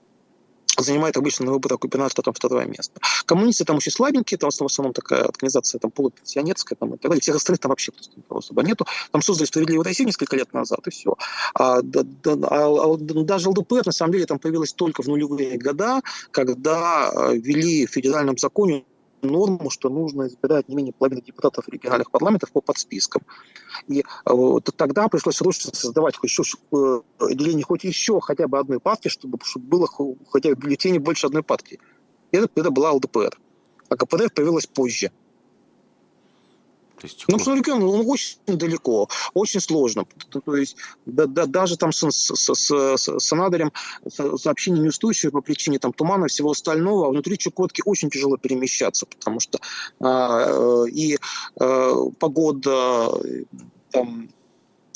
занимает обычно на губернатора там второе место. Коммунисты там очень слабенькие, там в основном такая организация там полупенсионерская там, и так далее. Всех остальных там вообще просто нету. Там создали «Справедливую Россию» несколько лет назад, и все. А, да, да, а, а даже ЛДПР, на самом деле, там появилась только в нулевые года, когда а, ввели в федеральном законе норму, что нужно избирать не менее половины депутатов региональных парламентов по подспискам. И э, тогда пришлось срочно создавать хоть э, отделение хоть еще хотя бы одной партии, чтобы, чтобы было хотя бы в бюллетене больше одной партии. Это, это была ЛДПР. А КПРФ появилась позже. То есть, ну, он, он очень далеко, очень сложно. То есть да, да, даже там с, с, с, с Санадарем сообщение неустойчивое по причине там, тумана и всего остального, а внутри Чукотки очень тяжело перемещаться, потому что а, э, и э, погода, там,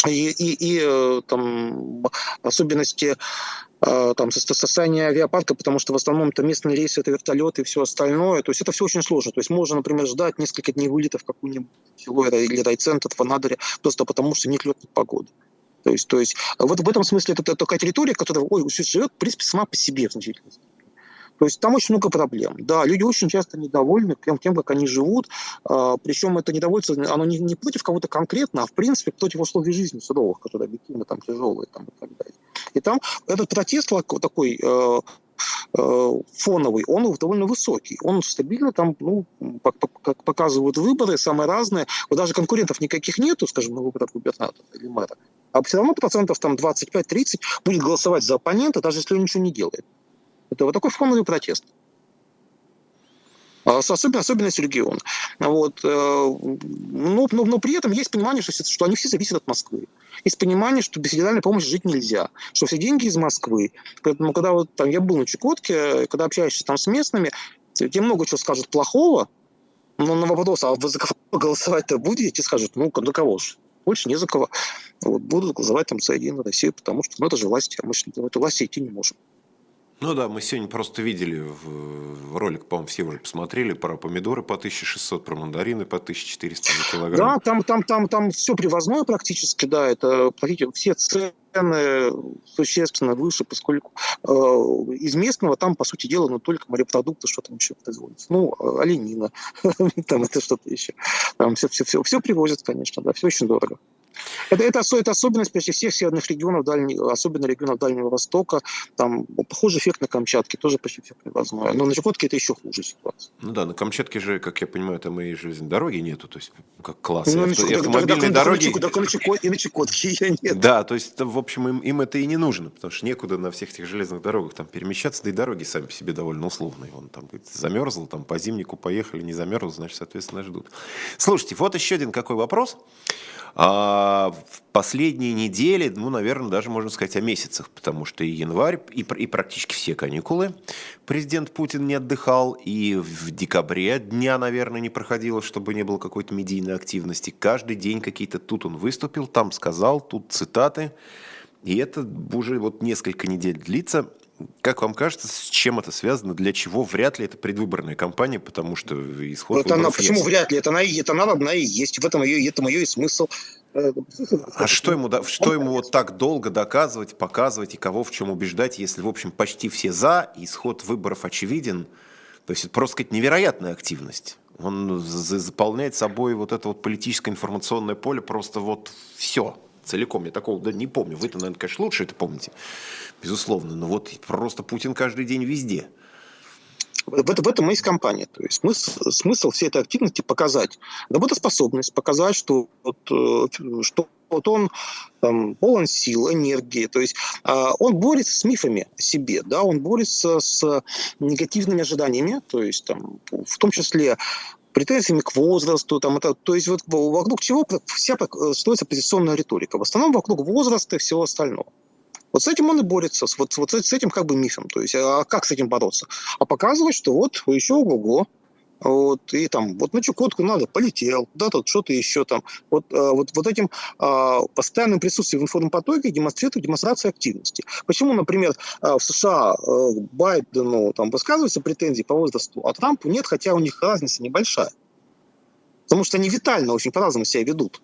и, и, и э, там, особенности э, там, состояние авиапарка, потому что в основном это местные рейсы, это вертолеты и все остальное. То есть это все очень сложно. То есть можно, например, ждать несколько дней вылета в какую-нибудь село или райцентр в Анадыре просто потому, что нет летной погоды. То есть, то есть вот в этом смысле это, такая территория, которая ой, живет, в принципе, сама по себе в значительной степени. То есть там очень много проблем. Да, люди очень часто недовольны тем, тем как они живут. А, причем это недовольство, оно не, не против кого-то конкретно, а в принципе против условий жизни суровых, которые объективно там тяжелые там, и так далее. И там этот протест такой э, э, фоновый, он довольно высокий. Он стабильно там, ну, как показывают выборы, самые разные. Вот даже конкурентов никаких нету, скажем, на выборах губернатора или мэра. А все равно процентов там 25-30 будет голосовать за оппонента, даже если он ничего не делает. Это вот такой фоновый протест. А, особенно, особенность региона. Вот. Э, но, но, но при этом есть понимание, что, что они все зависят от Москвы. Есть понимание, что без федеральной помощи жить нельзя, что все деньги из Москвы. Поэтому, когда вот, там, я был на Чукотке, когда общаешься там с местными, тебе много чего скажут плохого, но на вопрос, а вы за кого голосовать-то будете, скажут, ну, за кого же? Больше не за кого. Вот, будут голосовать там за Единую Россию, потому что ну, это же власть, а мы же в эту власть идти не можем. Ну да, мы сегодня просто видели в, ролик, по-моему, все уже посмотрели про помидоры по 1600, про мандарины по 1400 за килограмм. Да, там, там, там, там все привозное практически, да, это все цены существенно выше, поскольку э, из местного там, по сути дела, ну, только морепродукты, что там еще производится. Ну, оленина, там это что-то еще. Там все, все, все, все привозят, конечно, да, все очень дорого. Это, это, это особенность почти всех северных регионов, дальнего, особенно регионов Дальнего Востока. Там похожий эффект на Камчатке, тоже почти все привозное. Но на Чукотке это еще хуже ситуация. Ну да, на Камчатке же, как я понимаю, там и железной дороги нету, то есть как класс. Ну, авто, и дороги... Да, и на Чукотке ее нет. Да, то есть, в общем, им, им это и не нужно, потому что некуда на всех этих железных дорогах там перемещаться, да и дороги сами по себе довольно условные. Он там говорит, замерзл, там по зимнику поехали, не замерзл, значит, соответственно, ждут. Слушайте, вот еще один какой вопрос. А, в последние недели, ну, наверное, даже можно сказать о месяцах, потому что и январь, и, и практически все каникулы президент Путин не отдыхал, и в декабре дня, наверное, не проходило, чтобы не было какой-то медийной активности. Каждый день какие-то тут он выступил, там сказал, тут цитаты. И это уже вот несколько недель длится. Как вам кажется, с чем это связано? Для чего? Вряд ли это предвыборная кампания, потому что исход это она, Почему есть. вряд ли? Это она, это она, она и есть. В этом ее, этом ее и смысл. А что ему, что ему вот так долго доказывать, показывать и кого в чем убеждать, если, в общем, почти все за, исход выборов очевиден? То есть это просто сказать, невероятная активность. Он заполняет собой вот это вот политическое информационное поле просто вот все целиком. Я такого да, не помню. Вы-то, наверное, конечно, лучше это помните, безусловно. Но вот просто Путин каждый день везде. В, в этом есть компания. То есть смысл, смысл всей этой активности показать работоспособность, показать, что, вот, э, что вот он там, полон сил, энергии, то есть э, он борется с мифами о себе, да, он борется с негативными ожиданиями, то есть там, в том числе претензиями к возрасту, там, это, то есть вот вокруг чего вся строится позиционная риторика. В основном вокруг возраста и всего остального. Вот с этим он и борется, вот, вот с этим как бы мифом. То есть, а как с этим бороться? А показывать, что вот еще ого-го, вот, и там, вот на Чукотку надо, полетел, да, тут что-то еще там. Вот, э, вот, вот этим э, постоянным присутствием в информпотоке демонстрирует демонстрация активности. Почему, например, э, в США э, Байдену там высказываются претензии по возрасту, а Трампу нет, хотя у них разница небольшая. Потому что они витально очень по-разному себя ведут.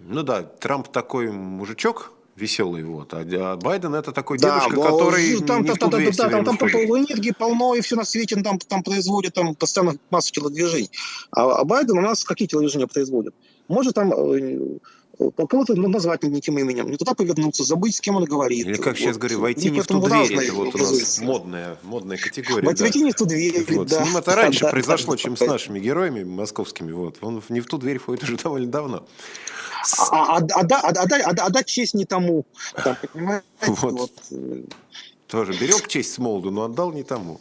Ну да, Трамп такой мужичок, веселый вот. А, а Байден это такой да, дедушка, но, который там, не там, в ту там, да, там, там, там энергии полно, и все на свете там, там производят там постоянно массу телодвижений. А, а Байден у нас какие телодвижения производит? Может там э, кого-то назвать не тем именем, не туда повернуться, забыть, с кем он говорит. Или как вот. сейчас говорю, войти не в ту дверь, это вот у нас модная, модная категория. Войти, да. не в ту дверь, вот. да. С ним это раньше да, произошло, да, чем да. с нашими героями московскими. Вот. Он не в ту дверь входит уже довольно давно. А, а, а, а, отдать честь не тому. Там, понимаете? Вот. вот. Тоже берег честь с молоду, но отдал не тому.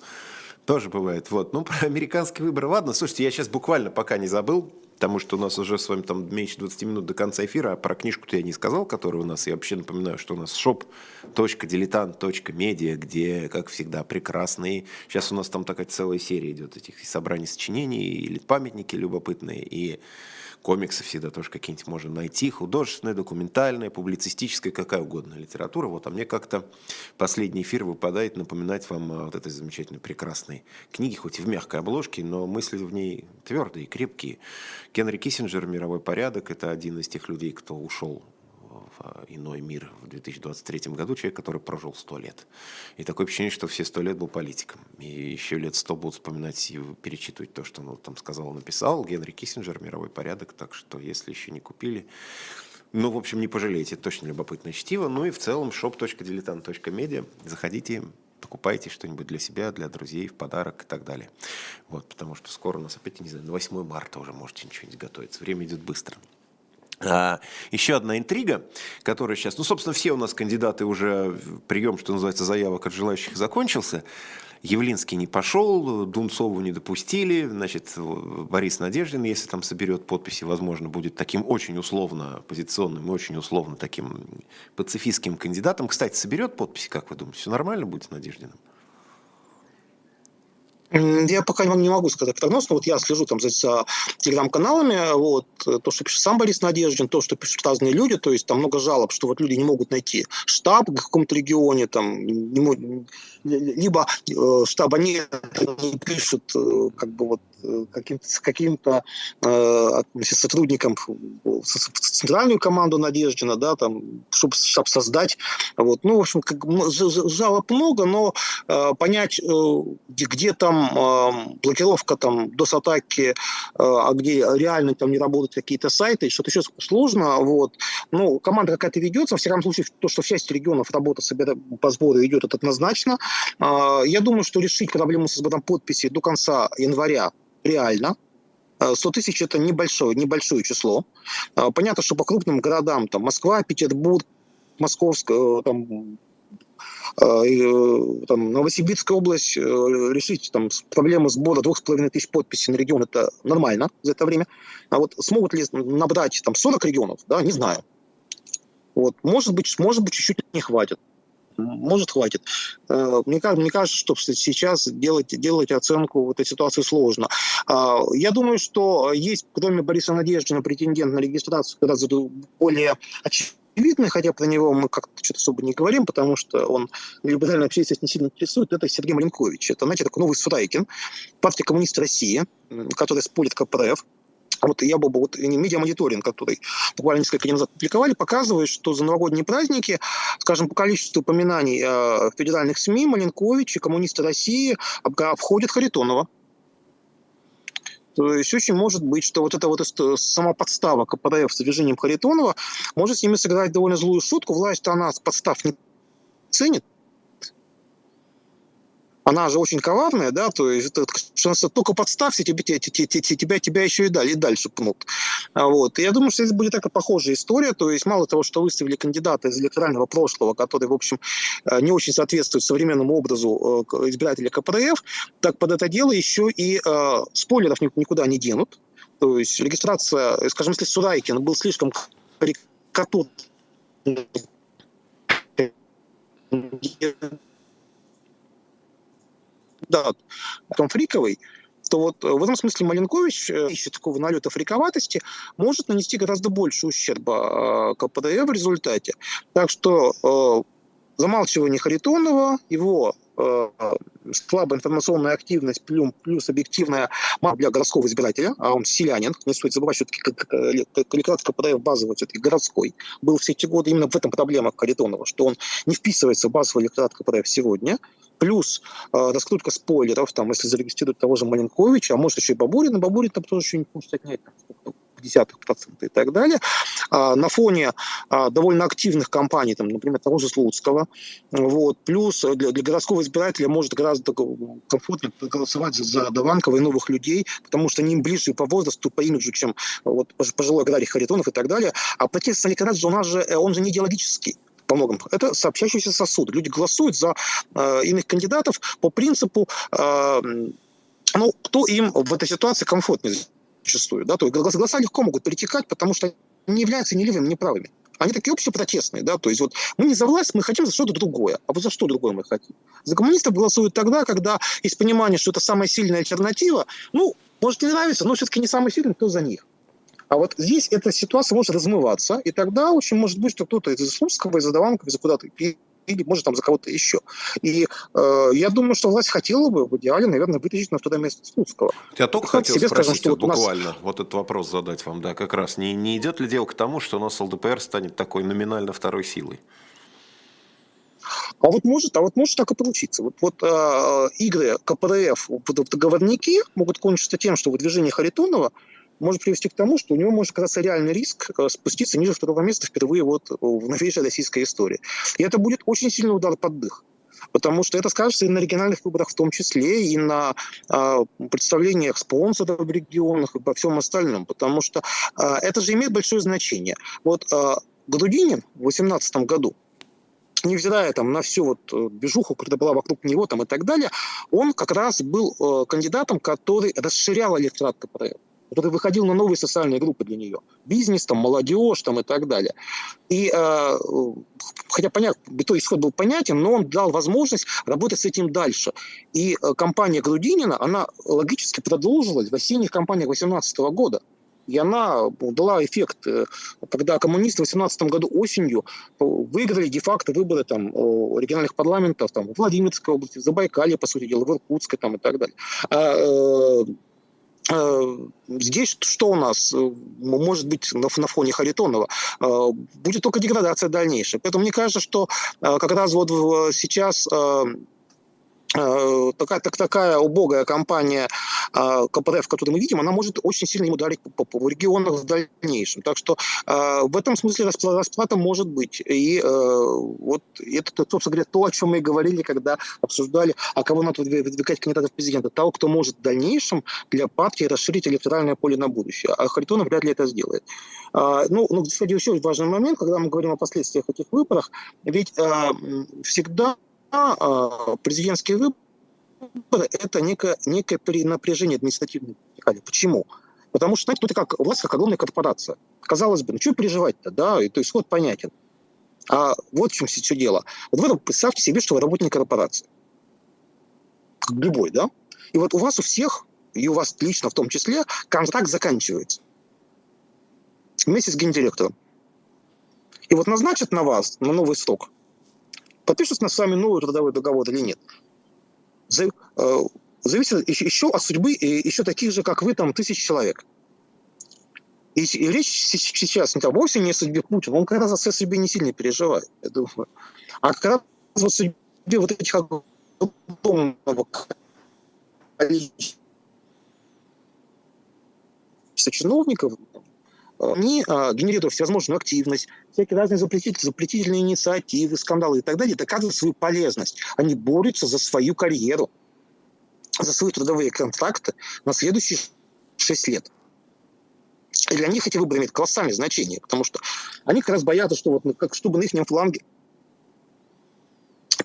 Тоже бывает. Вот. Ну, про американские выборы. Ладно, слушайте, я сейчас буквально пока не забыл, потому что у нас уже с вами там меньше 20 минут до конца эфира, а про книжку-то я не сказал, которая у нас, я вообще напоминаю, что у нас shop.diletant.media, где, как всегда, прекрасные, сейчас у нас там такая целая серия идет этих собраний сочинений, или памятники любопытные, и комиксы всегда тоже какие-нибудь можно найти, художественная, документальная, публицистическая, какая угодно литература. Вот, а мне как-то последний эфир выпадает напоминать вам о вот этой замечательной, прекрасной книге, хоть и в мягкой обложке, но мысли в ней твердые, крепкие. Генри Киссинджер «Мировой порядок» — это один из тех людей, кто ушел в иной мир в 2023 году, человек, который прожил сто лет. И такое ощущение, что все сто лет был политиком. И еще лет сто будут вспоминать и перечитывать то, что он там сказал, написал. Генри Киссинджер, «Мировой порядок». Так что, если еще не купили, ну, в общем, не пожалеете, это точно любопытное чтиво. Ну и в целом shop.diletant.media. Заходите, покупайте что-нибудь для себя, для друзей, в подарок и так далее. Вот, потому что скоро у нас опять, не знаю, на 8 марта уже можете ничего-нибудь готовиться. Время идет быстро. А, еще одна интрига, которая сейчас, ну, собственно, все у нас кандидаты уже, прием, что называется, заявок от желающих закончился. Явлинский не пошел, Дунцову не допустили, значит, Борис Надеждин, если там соберет подписи, возможно, будет таким очень условно оппозиционным очень условно таким пацифистским кандидатом. Кстати, соберет подписи, как вы думаете, все нормально будет с Надеждиным? Я пока не могу сказать прогноз, но вот я слежу там за, за телеграм-каналами, вот, то, что пишет сам Борис Надеждин, то, что пишут разные люди, то есть там много жалоб, что вот люди не могут найти штаб в каком-то регионе, там, не, либо э, штаба нет, они пишут э, как бы вот э, каким-то каким э, сотрудникам центральную команду Надеждина, да, там, чтобы штаб создать. Вот. Ну, в общем, как, жалоб много, но э, понять, э, где, где там э, блокировка там DOS-атаки, э, а где реально там не работают какие-то сайты, что-то еще сложно. Вот. Ну, команда какая-то ведется. В всяком случае, то, что в части регионов работа собира... по сбору идет, это однозначно. А, я думаю, что решить проблему с сбором подписей до конца января реально. 100 а, тысяч – это небольшое, небольшое число. А, понятно, что по крупным городам, там Москва, Петербург, Московская, там, там, Новосибирская область решить там, проблему сбора двух с половиной тысяч подписей на регион, это нормально за это время. А вот смогут ли набрать там 40 регионов, да, не знаю. Вот. Может быть, может быть, чуть-чуть не хватит. Может, хватит. Э, мне, мне кажется, что сейчас делать, делать оценку этой ситуации сложно. А, я думаю, что есть, кроме Бориса Надеждина, претендент на регистрацию гораздо более очевидный, хотя про него мы как-то что-то особо не говорим, потому что он либеральная общественность не сильно интересует, это Сергей Маленкович. Это, знаете, такой новый Сурайкин, партия коммунист России, который спорит КПРФ, вот я бы вот медиамониторинг, который буквально несколько дней назад публиковали, показывает, что за новогодние праздники, скажем, по количеству упоминаний э, федеральных СМИ Маленкович и коммунисты России обходят Харитонова. То есть очень может быть, что вот эта вот сама подстава КПРФ с движением Харитонова может с ними сыграть довольно злую шутку. Власть она подстав не ценит, она же очень коварная, да, то есть что только подставься, тебе, тебя, тебя, тебя еще и, дальше, и дальше пнут. А вот. И я думаю, что здесь будет такая похожая история, то есть мало того, что выставили кандидата из электорального прошлого, который, в общем, э, не очень соответствует современному образу э, избирателя КПРФ, так под это дело еще и э, спойлеров никуда не денут. То есть регистрация, скажем, если Сурайкин был слишком карикатурный да, потом фриковый, то вот э, в этом смысле Маленкович, э, ищет такого налета фриковатости, может нанести гораздо больше ущерба э, КПДФ в результате. Так что замалчивание Харитонова, его слабая информационная активность плюс, объективная мама для городского избирателя, а он селянин, не стоит забывать, все-таки электорат КПДФ базовый, все-таки городской, был все эти годы именно в этом проблема Харитонова, что он не вписывается в базовый электорат КПДФ сегодня, плюс э, раскрутка спойлеров, там, если зарегистрируют того же Маленковича, а может еще и Бабурина, Бабурин там тоже что-нибудь может отнять, там, десятых процентов и так далее, а, на фоне а, довольно активных кампаний, там, например, того же Слуцкого, вот, плюс для, для городского избирателя может гораздо комфортнее голосовать за, Даванкова и новых людей, потому что они им ближе по возрасту, по имиджу, чем вот, пожилой аграрий Харитонов и так далее. А протест у нас же, э, он же не идеологический по многому. Это сообщающийся сосуд. Люди голосуют за э, иных кандидатов по принципу, э, ну, кто им в этой ситуации комфортнее зачастую. Да? То есть голоса легко могут перетекать, потому что они являются ни левыми, ни правыми. Они такие общепротестные, да, то есть вот мы не за власть, мы хотим за что-то другое. А вот за что другое мы хотим? За коммунистов голосуют тогда, когда есть понимание, что это самая сильная альтернатива. Ну, может не нравится, но все-таки не самый сильный, кто за них. А вот здесь эта ситуация может размываться, и тогда очень может быть, что кто-то из Слуцкого, из Адаванкова, из куда-то или, может, там за кого-то еще. И э, я думаю, что власть хотела бы в идеале, наверное, вытащить на второе место Слуцкого. Я только хотел себе спросить, скажем, что вот буквально, нас... вот этот вопрос задать вам, да, как раз. Не, не идет ли дело к тому, что у нас ЛДПР станет такой номинально второй силой? А вот может, а вот может так и получиться. Вот, вот э, игры КПРФ в договорники могут кончиться тем, что выдвижение Харитонова может привести к тому, что у него может оказаться реальный риск э, спуститься ниже второго места впервые вот в новейшей российской истории. И это будет очень сильный удар под дых потому что это скажется и на региональных выборах в том числе, и на э, представлениях спонсоров в регионах, и по всем остальном, потому что э, это же имеет большое значение. Вот э, Грудинин в 2018 году, невзирая там на всю вот э, движуху, которая была вокруг него там и так далее, он как раз был э, кандидатом, который расширял электорат КПРФ который выходил на новые социальные группы для нее. Бизнес, там, молодежь там, и так далее. И, э, хотя понятно, то исход был понятен, но он дал возможность работать с этим дальше. И э, компания Грудинина, она логически продолжилась в осенних кампаниях 2018 года. И она дала эффект, э, когда коммунисты в 2018 году осенью выиграли де-факто выборы там, региональных парламентов там, в Владимирской области, в Забайкалье, по сути дела, в Иркутской там, и так далее. А, э, Э, здесь что у нас э, может быть на, фоне Харитонова? Э, будет только деградация дальнейшая. Поэтому мне кажется, что как раз вот сейчас Э, такая, так, такая убогая компания э, КПРФ, которую мы видим, она может очень сильно им ударить по, по, по регионам в дальнейшем. Так что э, в этом смысле расплата, может быть. И э, вот это, собственно говоря, то, о чем мы и говорили, когда обсуждали, а кого надо выдвигать кандидатов в президента. Того, кто может в дальнейшем для партии расширить электоральное поле на будущее. А Харитонов вряд ли это сделает. Э, ну, ну, кстати, еще важный момент, когда мы говорим о последствиях этих выборов, ведь э, всегда президентские выборы – это некое, некое перенапряжение административной вертикали. Почему? Потому что, знаете, это как власть, как огромная корпорация. Казалось бы, ну что переживать-то, да, и то исход понятен. А вот в чем все дело. Вот вы представьте себе, что вы работник корпорации. Любой, да? И вот у вас у всех, и у вас лично в том числе, контракт заканчивается. Вместе с гендиректором. И вот назначат на вас, на новый срок, подпишут с вами новый трудовой договор или нет. Э, зависит еще от судьбы еще таких же, как вы, там, тысяч человек. И, речь сейчас не вовсе не о судьбе Путина, он как раз о своей судьбе не сильно переживает, я думаю. А как раз о судьбе вот этих огромного чиновников, они а, генерируют всевозможную активность, всякие разные запретительные, запретительные инициативы, скандалы и так далее, доказывают свою полезность. Они борются за свою карьеру, за свои трудовые контракты на следующие шесть лет. И для них эти выборы имеют колоссальное значение, потому что они как раз боятся, что вот, как, чтобы на их фланге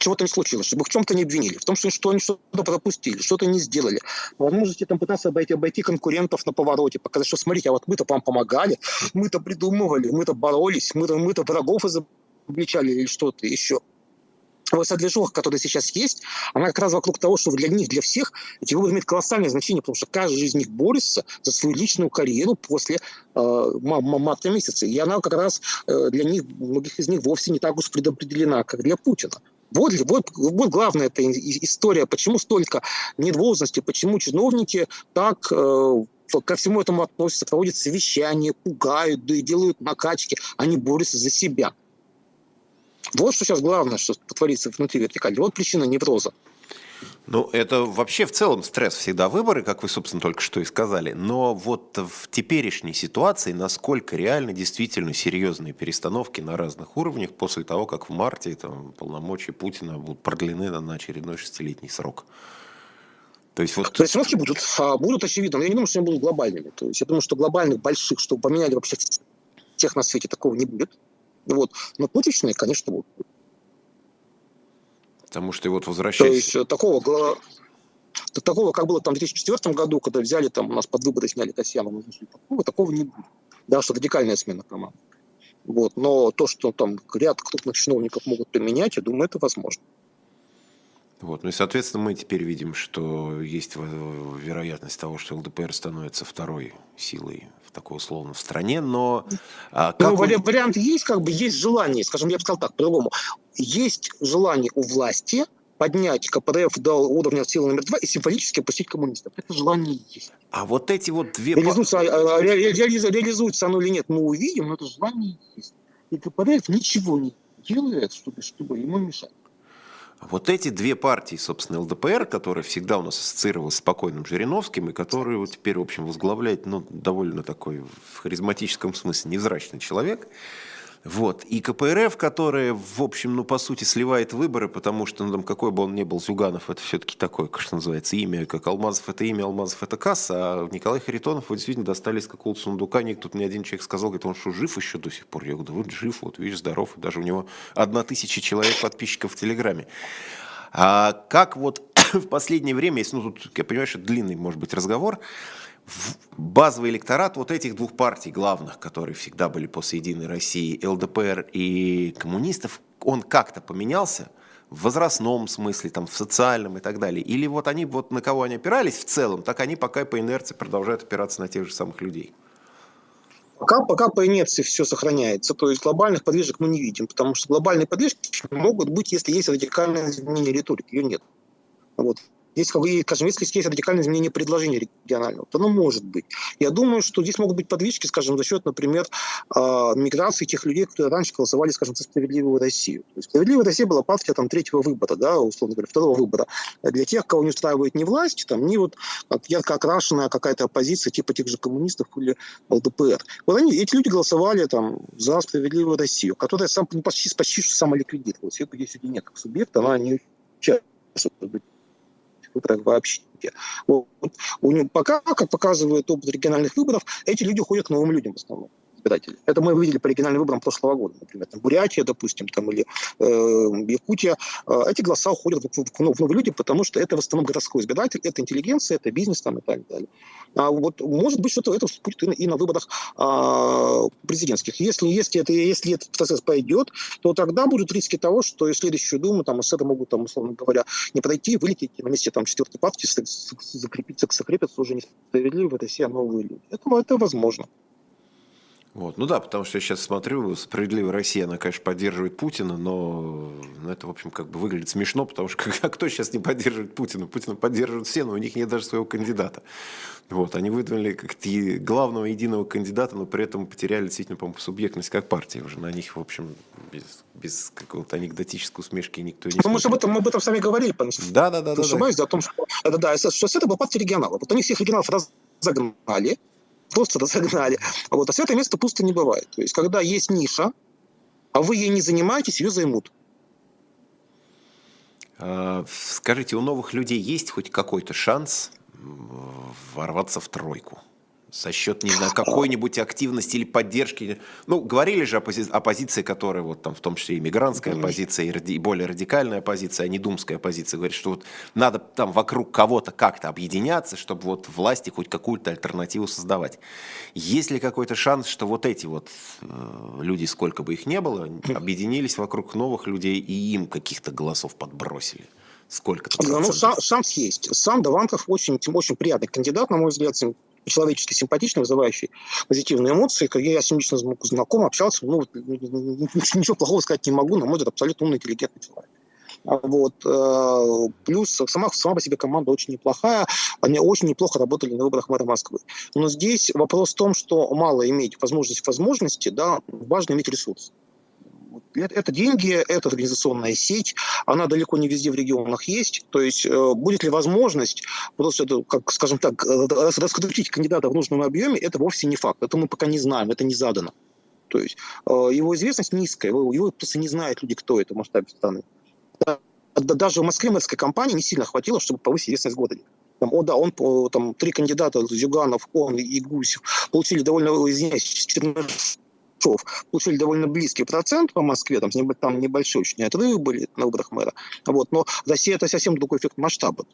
чего-то не случилось, чтобы их в чем-то не обвинили, в том, что, они что-то пропустили, что-то не сделали. По возможности там пытаться обойти, обойти конкурентов на повороте, показать, что смотрите, а вот мы-то вам помогали, мы-то придумывали, мы-то боролись, мы-то, мы-то врагов изобличали или что-то еще. Эта движуха, которая сейчас есть, она как раз вокруг того, что для них, для всех эти выборы имеют колоссальное значение, потому что каждый из них борется за свою личную карьеру после э, марта месяца. И она как раз э, для них, многих из них вовсе не так уж предопределена, как для Путина. Вот, вот, вот главная эта история, почему столько недвозности, почему чиновники так э, ко всему этому относятся, проводят совещания, пугают, да и делают накачки, они борются за себя. Вот что сейчас главное, что творится внутри вертикали. Вот причина невроза. Ну, это вообще в целом стресс всегда выборы, как вы, собственно, только что и сказали. Но вот в теперешней ситуации насколько реально действительно серьезные перестановки на разных уровнях после того, как в марте там, полномочия Путина будут продлены на очередной шестилетний срок? То есть, вот... Перестановки будут, а, будут очевидно, но я не думаю, что они будут глобальными. То есть я думаю, что глобальных, больших, что поменяли вообще всех на свете, такого не будет. Вот. Но точечные, конечно, будут. Потому что вот возвращаясь... То есть э, такого, такого, как было там в 2004 году, когда взяли там, у нас под выборы сняли Касьянова, такого, такого не будет. Да, что радикальная смена команды. Вот. Но то, что там ряд крупных чиновников могут применять, я думаю, это возможно. Вот. Ну и, соответственно, мы теперь видим, что есть вероятность того, что ЛДПР становится второй силой в такой условно в стране, но... А, как ну, вы... Вариант есть, как бы есть желание, скажем, я бы сказал так, по-другому. Есть желание у власти поднять КПРФ до уровня силы номер два и символически опустить коммунистов. Это желание есть. А вот эти вот две... Реализуется, а, а, реализуется оно или нет, мы увидим, но это желание есть. И КПРФ ничего не делает, чтобы, чтобы ему мешать. Вот эти две партии, собственно, ЛДПР, которые всегда у нас ассоциировалась с спокойным Жириновским, и которые вот теперь, в общем, возглавляет ну, довольно такой в харизматическом смысле невзрачный человек, вот. И КПРФ, которая, в общем, ну, по сути, сливает выборы, потому что, ну, там, какой бы он ни был, Зюганов, это все-таки такое, что называется, имя, как Алмазов это имя, Алмазов это касса, а Николай Харитонов его действительно достали из какого-то сундука, никто мне один человек сказал, говорит, он что, жив еще до сих пор? Я говорю, вот жив, вот, видишь, здоров, даже у него одна тысяча человек подписчиков в Телеграме. А как вот в последнее время, если, ну, тут, я понимаю, что длинный, может быть, разговор, базовый электорат вот этих двух партий главных, которые всегда были после «Единой России», ЛДПР и коммунистов, он как-то поменялся в возрастном смысле, там, в социальном и так далее? Или вот они, вот на кого они опирались в целом, так они пока по инерции продолжают опираться на тех же самых людей? Пока, пока по инерции все сохраняется, то есть глобальных подвижек мы не видим, потому что глобальные подвижки могут быть, если есть радикальное изменение риторики, ее нет. Вот. Здесь, скажем, если есть радикальное изменение предложения регионального, то оно может быть. Я думаю, что здесь могут быть подвижки, скажем, за счет, например, а, миграции тех людей, которые раньше голосовали, скажем, за справедливую Россию. То есть справедливая Россия была партия там, третьего выбора, да, условно говоря, второго выбора. Для тех, кого не устраивает ни власть, там, ни вот ярко окрашенная какая-то оппозиция типа тех же коммунистов или ЛДПР. Вот они, эти люди голосовали там, за справедливую Россию, которая сам, почти, почти что самоликвидировалась. Ее здесь нет как субъект, она не участвует выборах вообще. Вот. У пока, как показывает опыт региональных выборов, эти люди ходят к новым людям в основном. Избирателей. Это мы видели по региональным выборам прошлого года, например, там, Бурятия, допустим, там, или э, Якутия. Э, эти голоса уходят в, в, в новые люди, потому что это в основном городской избиратель, это интеллигенция, это бизнес там, и так далее. А вот может быть, что-то это будет и на выборах а, президентских. Если, если, это, если этот процесс пойдет, то тогда будут риски того, что и следующую Думу там, СССР могут, там, условно говоря, не подойти, вылететь, и на месте там, четвертой партии закрепиться, закрепиться уже несправедливо в России, а новые люди. Это, это возможно. Вот. Ну да, потому что я сейчас смотрю, справедливая Россия, она, конечно, поддерживает Путина, но ну, это, в общем, как бы выглядит смешно, потому что а кто сейчас не поддерживает Путина? Путина поддерживают все, но у них нет даже своего кандидата. Вот. Они выдвинули как главного единого кандидата, но при этом потеряли действительно, по-моему, субъектность как партии. Уже на них, в общем, без, без какого-то анекдотической усмешки никто не Потому что об этом, мы об этом сами говорили. Да, да, да. да, да. о том, что, это, да, что это была партия регионалов. Вот они всех регионалов разогнали, просто разогнали. Вот. А святое место пусто не бывает. То есть, когда есть ниша, а вы ей не занимаетесь, ее займут. А, скажите, у новых людей есть хоть какой-то шанс ворваться в тройку? За счет, не знаю, какой-нибудь активности или поддержки. Ну, говорили же оппози- оппозиции, которая вот там в том числе и мигрантская оппозиция, и, ради- и более радикальная оппозиция, а не думская оппозиция, говорит, что вот надо там вокруг кого-то как-то объединяться, чтобы вот власти хоть какую-то альтернативу создавать. Есть ли какой-то шанс, что вот эти вот э, люди, сколько бы их не было, объединились вокруг новых людей и им каких-то голосов подбросили? Сколько-то Ну, шанс есть. Сам Даванков очень, очень приятный кандидат, на мой взгляд, по-человечески симпатичный, вызывающий позитивные эмоции. Я с ним лично знаком, общался, ну, ничего плохого сказать не могу, на мой взгляд, абсолютно умный, интеллигентный человек. А вот. Э, плюс сама, сама по себе команда очень неплохая. Они очень неплохо работали на выборах мэра Москвы. Но здесь вопрос в том, что мало иметь возможности возможности, да, важно иметь ресурс. Это деньги, это организационная сеть, она далеко не везде в регионах есть. То есть э, будет ли возможность просто, как, скажем так, э, раскрутить кандидата в нужном объеме, это вовсе не факт. Это мы пока не знаем, это не задано. То есть э, его известность низкая, его, его просто не знают люди, кто это в масштабе страны. Даже в Москве мэрской компании не сильно хватило, чтобы повысить известность города. Там, о, да, он, там, три кандидата, Зюганов, он и Гусев, получили довольно, извиняюсь, 14 голосов получили довольно близкий процент по Москве, там, там небольшие очень отрывы были на выборах мэра. Вот, но Россия это совсем другой эффект масштаба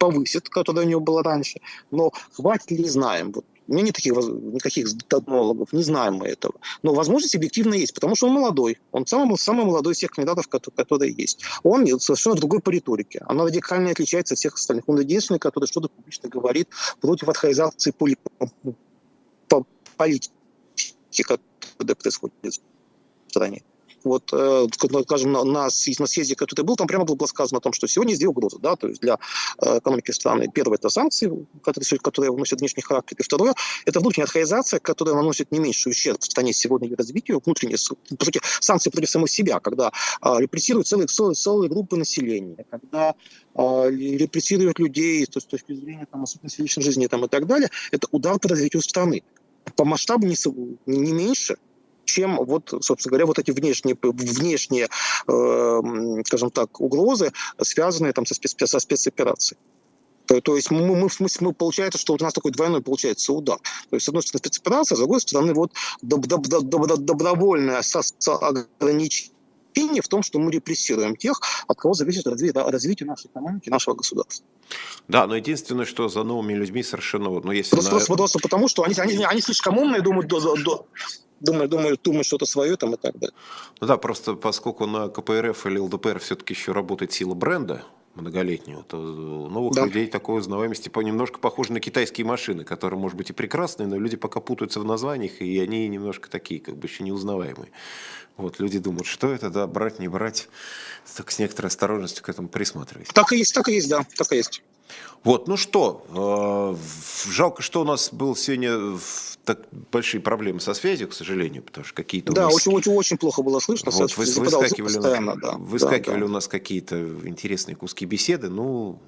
повысит, которая у него была раньше, но хватит ли, знаем. Вот у меня нет таких, никаких технологов, не знаем мы этого. Но возможность объективно есть, потому что он молодой. Он самый, самый молодой из всех кандидатов, которые, есть. Он совершенно другой по риторике. Она радикально отличается от всех остальных. Он единственный, который что-то публично говорит против отхайзации политики, которая происходит в стране. Вот, э, скажем, на, на, съезде, который был, там прямо было сказано о том, что сегодня есть две угрозы, да, то есть для э, экономики страны. Первое – это санкции, которые, которые носят внешний характер, и второе – это внутренняя архаизация, которая наносит не меньший ущерб в стране сегодня и развитию, внутренние, по сути, санкции против самих себя, когда э, репрессируют целые, целые, целые группы населения, когда э, репрессируют людей с точки зрения там, особенностей личной жизни там, и так далее, это удар по развитию страны. По масштабу не, не меньше – чем вот, собственно говоря, вот эти внешние, внешние э, скажем так, угрозы, связанные там со, спец, со спецоперацией. То, есть мы, мы, мы, мы, получается, что у нас такой двойной получается удар. То есть, с одной стороны, спецоперация, с другой стороны, вот доб, доб, доб, доб, добровольное ограничение в том, что мы репрессируем тех, от кого зависит развитие нашей экономики, нашего государства. Да, но единственное, что за новыми людьми совершенно... Ну, если просто, на... просто, просто потому, что они, они, они слишком умные, думают до, до, думают, думают, думают что-то свое там и так далее. Ну да, просто поскольку на КПРФ или ЛДПР все-таки еще работает сила бренда, многолетнюю, то у новых да. людей такой узнаваемости типа, немножко похоже на китайские машины, которые, может быть, и прекрасные, но люди пока путаются в названиях, и они немножко такие, как бы еще неузнаваемые. Вот, люди думают, что это, да, брать, не брать. Так с некоторой осторожностью к этому присматривать. Так и есть, так и есть, да, так и есть. Вот, ну что, э, жалко, что у нас был сегодня так большие проблемы со связью, к сожалению, потому что какие-то... Да, нас... очень, плохо было слышно. Вот, вы, выскакивали, да, выскакивали да, да. у нас какие-то интересные куски беседы, ну,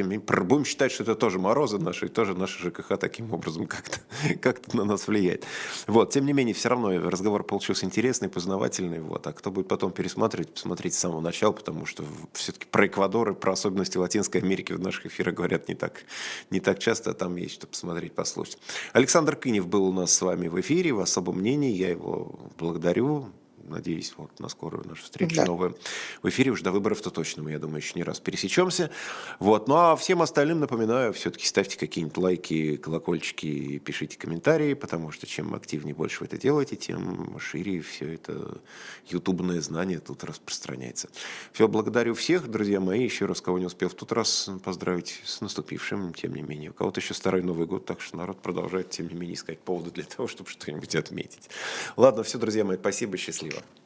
тем не менее, будем считать, что это тоже морозы наши, и тоже наши ЖКХ таким образом как-то как на нас влияет. Вот, тем не менее, все равно разговор получился интересный, познавательный, вот, а кто будет потом пересматривать, посмотрите с самого начала, потому что все-таки про Эквадор и про особенности Латинской Америки в наших эфирах говорят не так, не так часто, а там есть что посмотреть, послушать. Александр Кынев был у нас с вами в эфире, в особом мнении, я его благодарю. Надеюсь, вот на скорую нашу встречу да. новую в эфире. Уже до выборов-то точно мы, я думаю, еще не раз пересечемся. Вот. Ну а всем остальным напоминаю, все-таки ставьте какие-нибудь лайки, колокольчики, пишите комментарии, потому что чем активнее больше вы это делаете, тем шире все это ютубное знание тут распространяется. Все, благодарю всех, друзья мои. Еще раз, кого не успел в тот раз поздравить с наступившим, тем не менее. У кого-то еще старый Новый год, так что народ продолжает, тем не менее, искать поводы для того, чтобы что-нибудь отметить. Ладно, все, друзья мои, спасибо, счастливо. you.